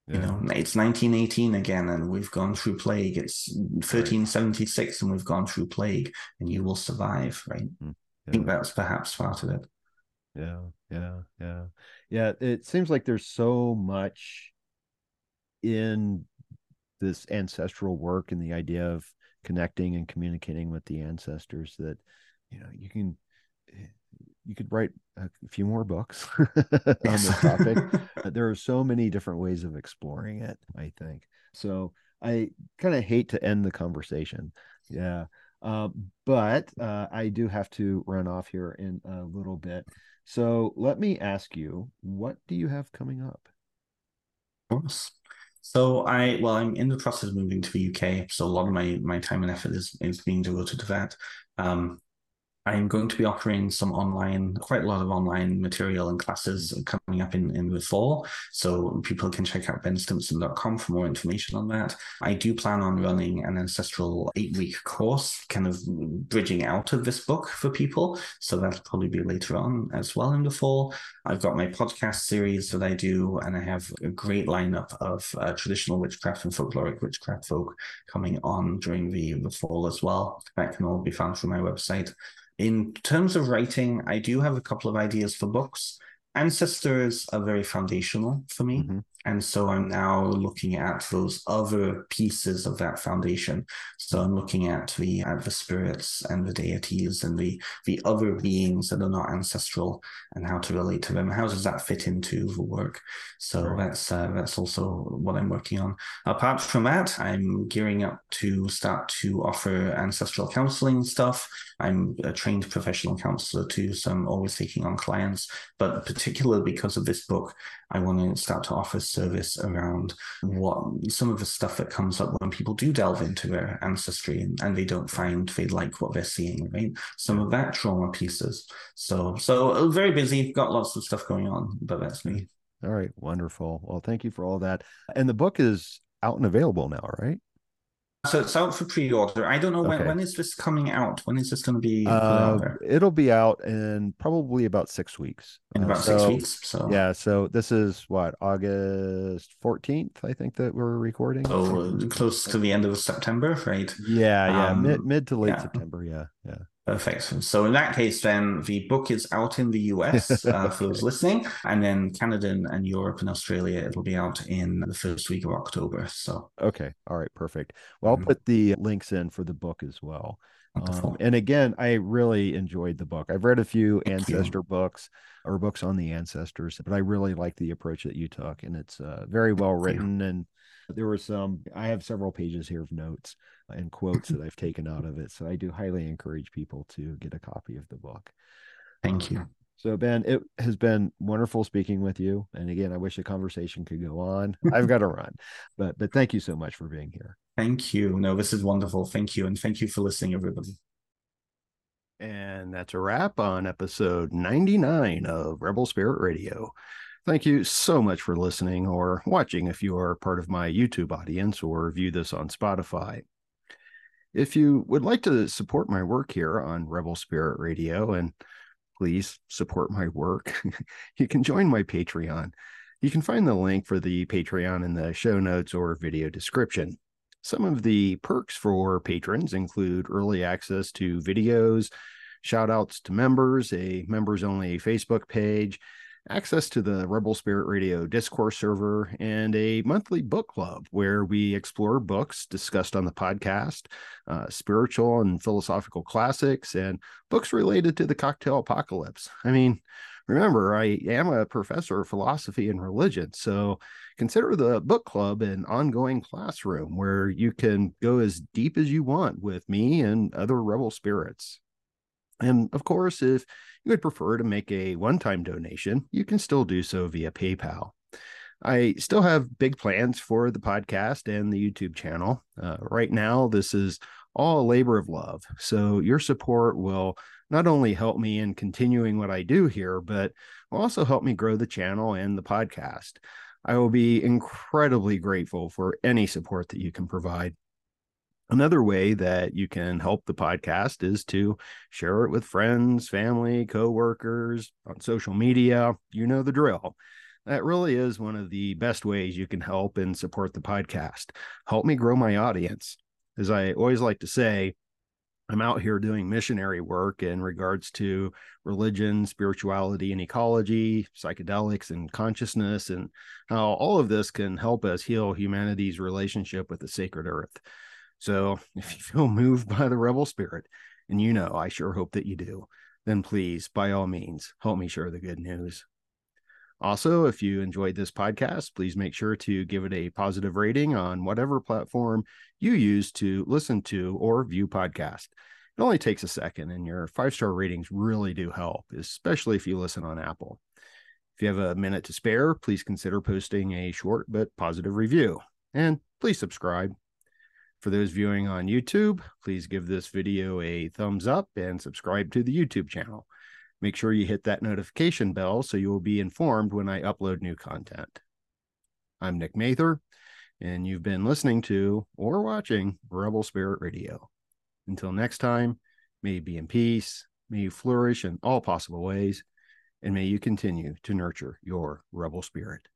Yeah. You know, it's 1918 again, and we've gone through plague. It's 1376, right. and we've gone through plague, and you will survive, right? Mm. I think that's perhaps part of it. Yeah, yeah, yeah, yeah. It seems like there's so much in this ancestral work and the idea of connecting and communicating with the ancestors that you know you can eh, you could write a few more books on this topic. there are so many different ways of exploring it. I think so. I kind of hate to end the conversation. Yeah. Uh, but uh, I do have to run off here in a little bit. So let me ask you, what do you have coming up? Of course. So I well, I'm in the process of moving to the UK, so a lot of my my time and effort is is being devoted to that. Um, I'm going to be offering some online, quite a lot of online material and classes coming up in, in the fall. So people can check out benstimpson.com for more information on that. I do plan on running an ancestral eight week course, kind of bridging out of this book for people. So that'll probably be later on as well in the fall. I've got my podcast series that I do, and I have a great lineup of uh, traditional witchcraft and folkloric witchcraft folk coming on during the, the fall as well. That can all be found through my website. In terms of writing, I do have a couple of ideas for books. Ancestors are very foundational for me. Mm-hmm. And so I'm now looking at those other pieces of that foundation. So I'm looking at the at the spirits and the deities and the the other beings that are not ancestral and how to relate to them. How does that fit into the work? So right. that's uh, that's also what I'm working on. Apart from that, I'm gearing up to start to offer ancestral counseling stuff. I'm a trained professional counselor too, so I'm always taking on clients. But particularly because of this book, I want to start to offer service around what some of the stuff that comes up when people do delve into their ancestry and, and they don't find they like what they're seeing, right? Some of that trauma pieces. So, so uh, very busy, got lots of stuff going on, but that's me. All right, wonderful. Well, thank you for all that. And the book is out and available now, right? So it's out for pre-order. I don't know when. Okay. When is this coming out? When is this going to be? Uh, it'll be out in probably about six weeks. In about uh, so, six weeks. So yeah. So this is what August fourteenth. I think that we're recording. So close to the end of September, right? Yeah, yeah, um, mid mid to late yeah. September. Yeah, yeah. Perfect. So in that case, then the book is out in the US uh, for those listening, and then Canada and Europe and Australia, it'll be out in the first week of October. So okay, all right, perfect. Well, I'll mm-hmm. put the links in for the book as well. Um, and again, I really enjoyed the book. I've read a few Thank ancestor you. books or books on the ancestors, but I really like the approach that you took, and it's uh, very well written and there were some i have several pages here of notes and quotes that i've taken out of it so i do highly encourage people to get a copy of the book. Thank um, you. so ben it has been wonderful speaking with you and again i wish the conversation could go on. I've got to run but but thank you so much for being here. Thank you. No this is wonderful. Thank you and thank you for listening everybody. And that's a wrap on episode 99 of rebel spirit radio. Thank you so much for listening or watching if you are part of my YouTube audience or view this on Spotify. If you would like to support my work here on Rebel Spirit Radio and please support my work, you can join my Patreon. You can find the link for the Patreon in the show notes or video description. Some of the perks for patrons include early access to videos, shout outs to members, a members only Facebook page, access to the Rebel Spirit Radio Discord server, and a monthly book club where we explore books discussed on the podcast, uh, spiritual and philosophical classics, and books related to the cocktail apocalypse. I mean, Remember, I am a professor of philosophy and religion, so consider the book club an ongoing classroom where you can go as deep as you want with me and other rebel spirits. And of course, if you would prefer to make a one time donation, you can still do so via PayPal. I still have big plans for the podcast and the YouTube channel. Uh, right now, this is all a labor of love. So your support will not only help me in continuing what I do here, but will also help me grow the channel and the podcast. I will be incredibly grateful for any support that you can provide. Another way that you can help the podcast is to share it with friends, family, coworkers, on social media. You know the drill. That really is one of the best ways you can help and support the podcast. Help me grow my audience. As I always like to say, I'm out here doing missionary work in regards to religion, spirituality, and ecology, psychedelics, and consciousness, and how all of this can help us heal humanity's relationship with the sacred earth. So, if you feel moved by the rebel spirit, and you know I sure hope that you do, then please, by all means, help me share the good news. Also, if you enjoyed this podcast, please make sure to give it a positive rating on whatever platform you use to listen to or view podcast. It only takes a second, and your five star ratings really do help, especially if you listen on Apple. If you have a minute to spare, please consider posting a short but positive review. And please subscribe. For those viewing on YouTube, please give this video a thumbs up and subscribe to the YouTube channel. Make sure you hit that notification bell so you will be informed when I upload new content. I'm Nick Mather, and you've been listening to or watching Rebel Spirit Radio. Until next time, may you be in peace, may you flourish in all possible ways, and may you continue to nurture your rebel spirit.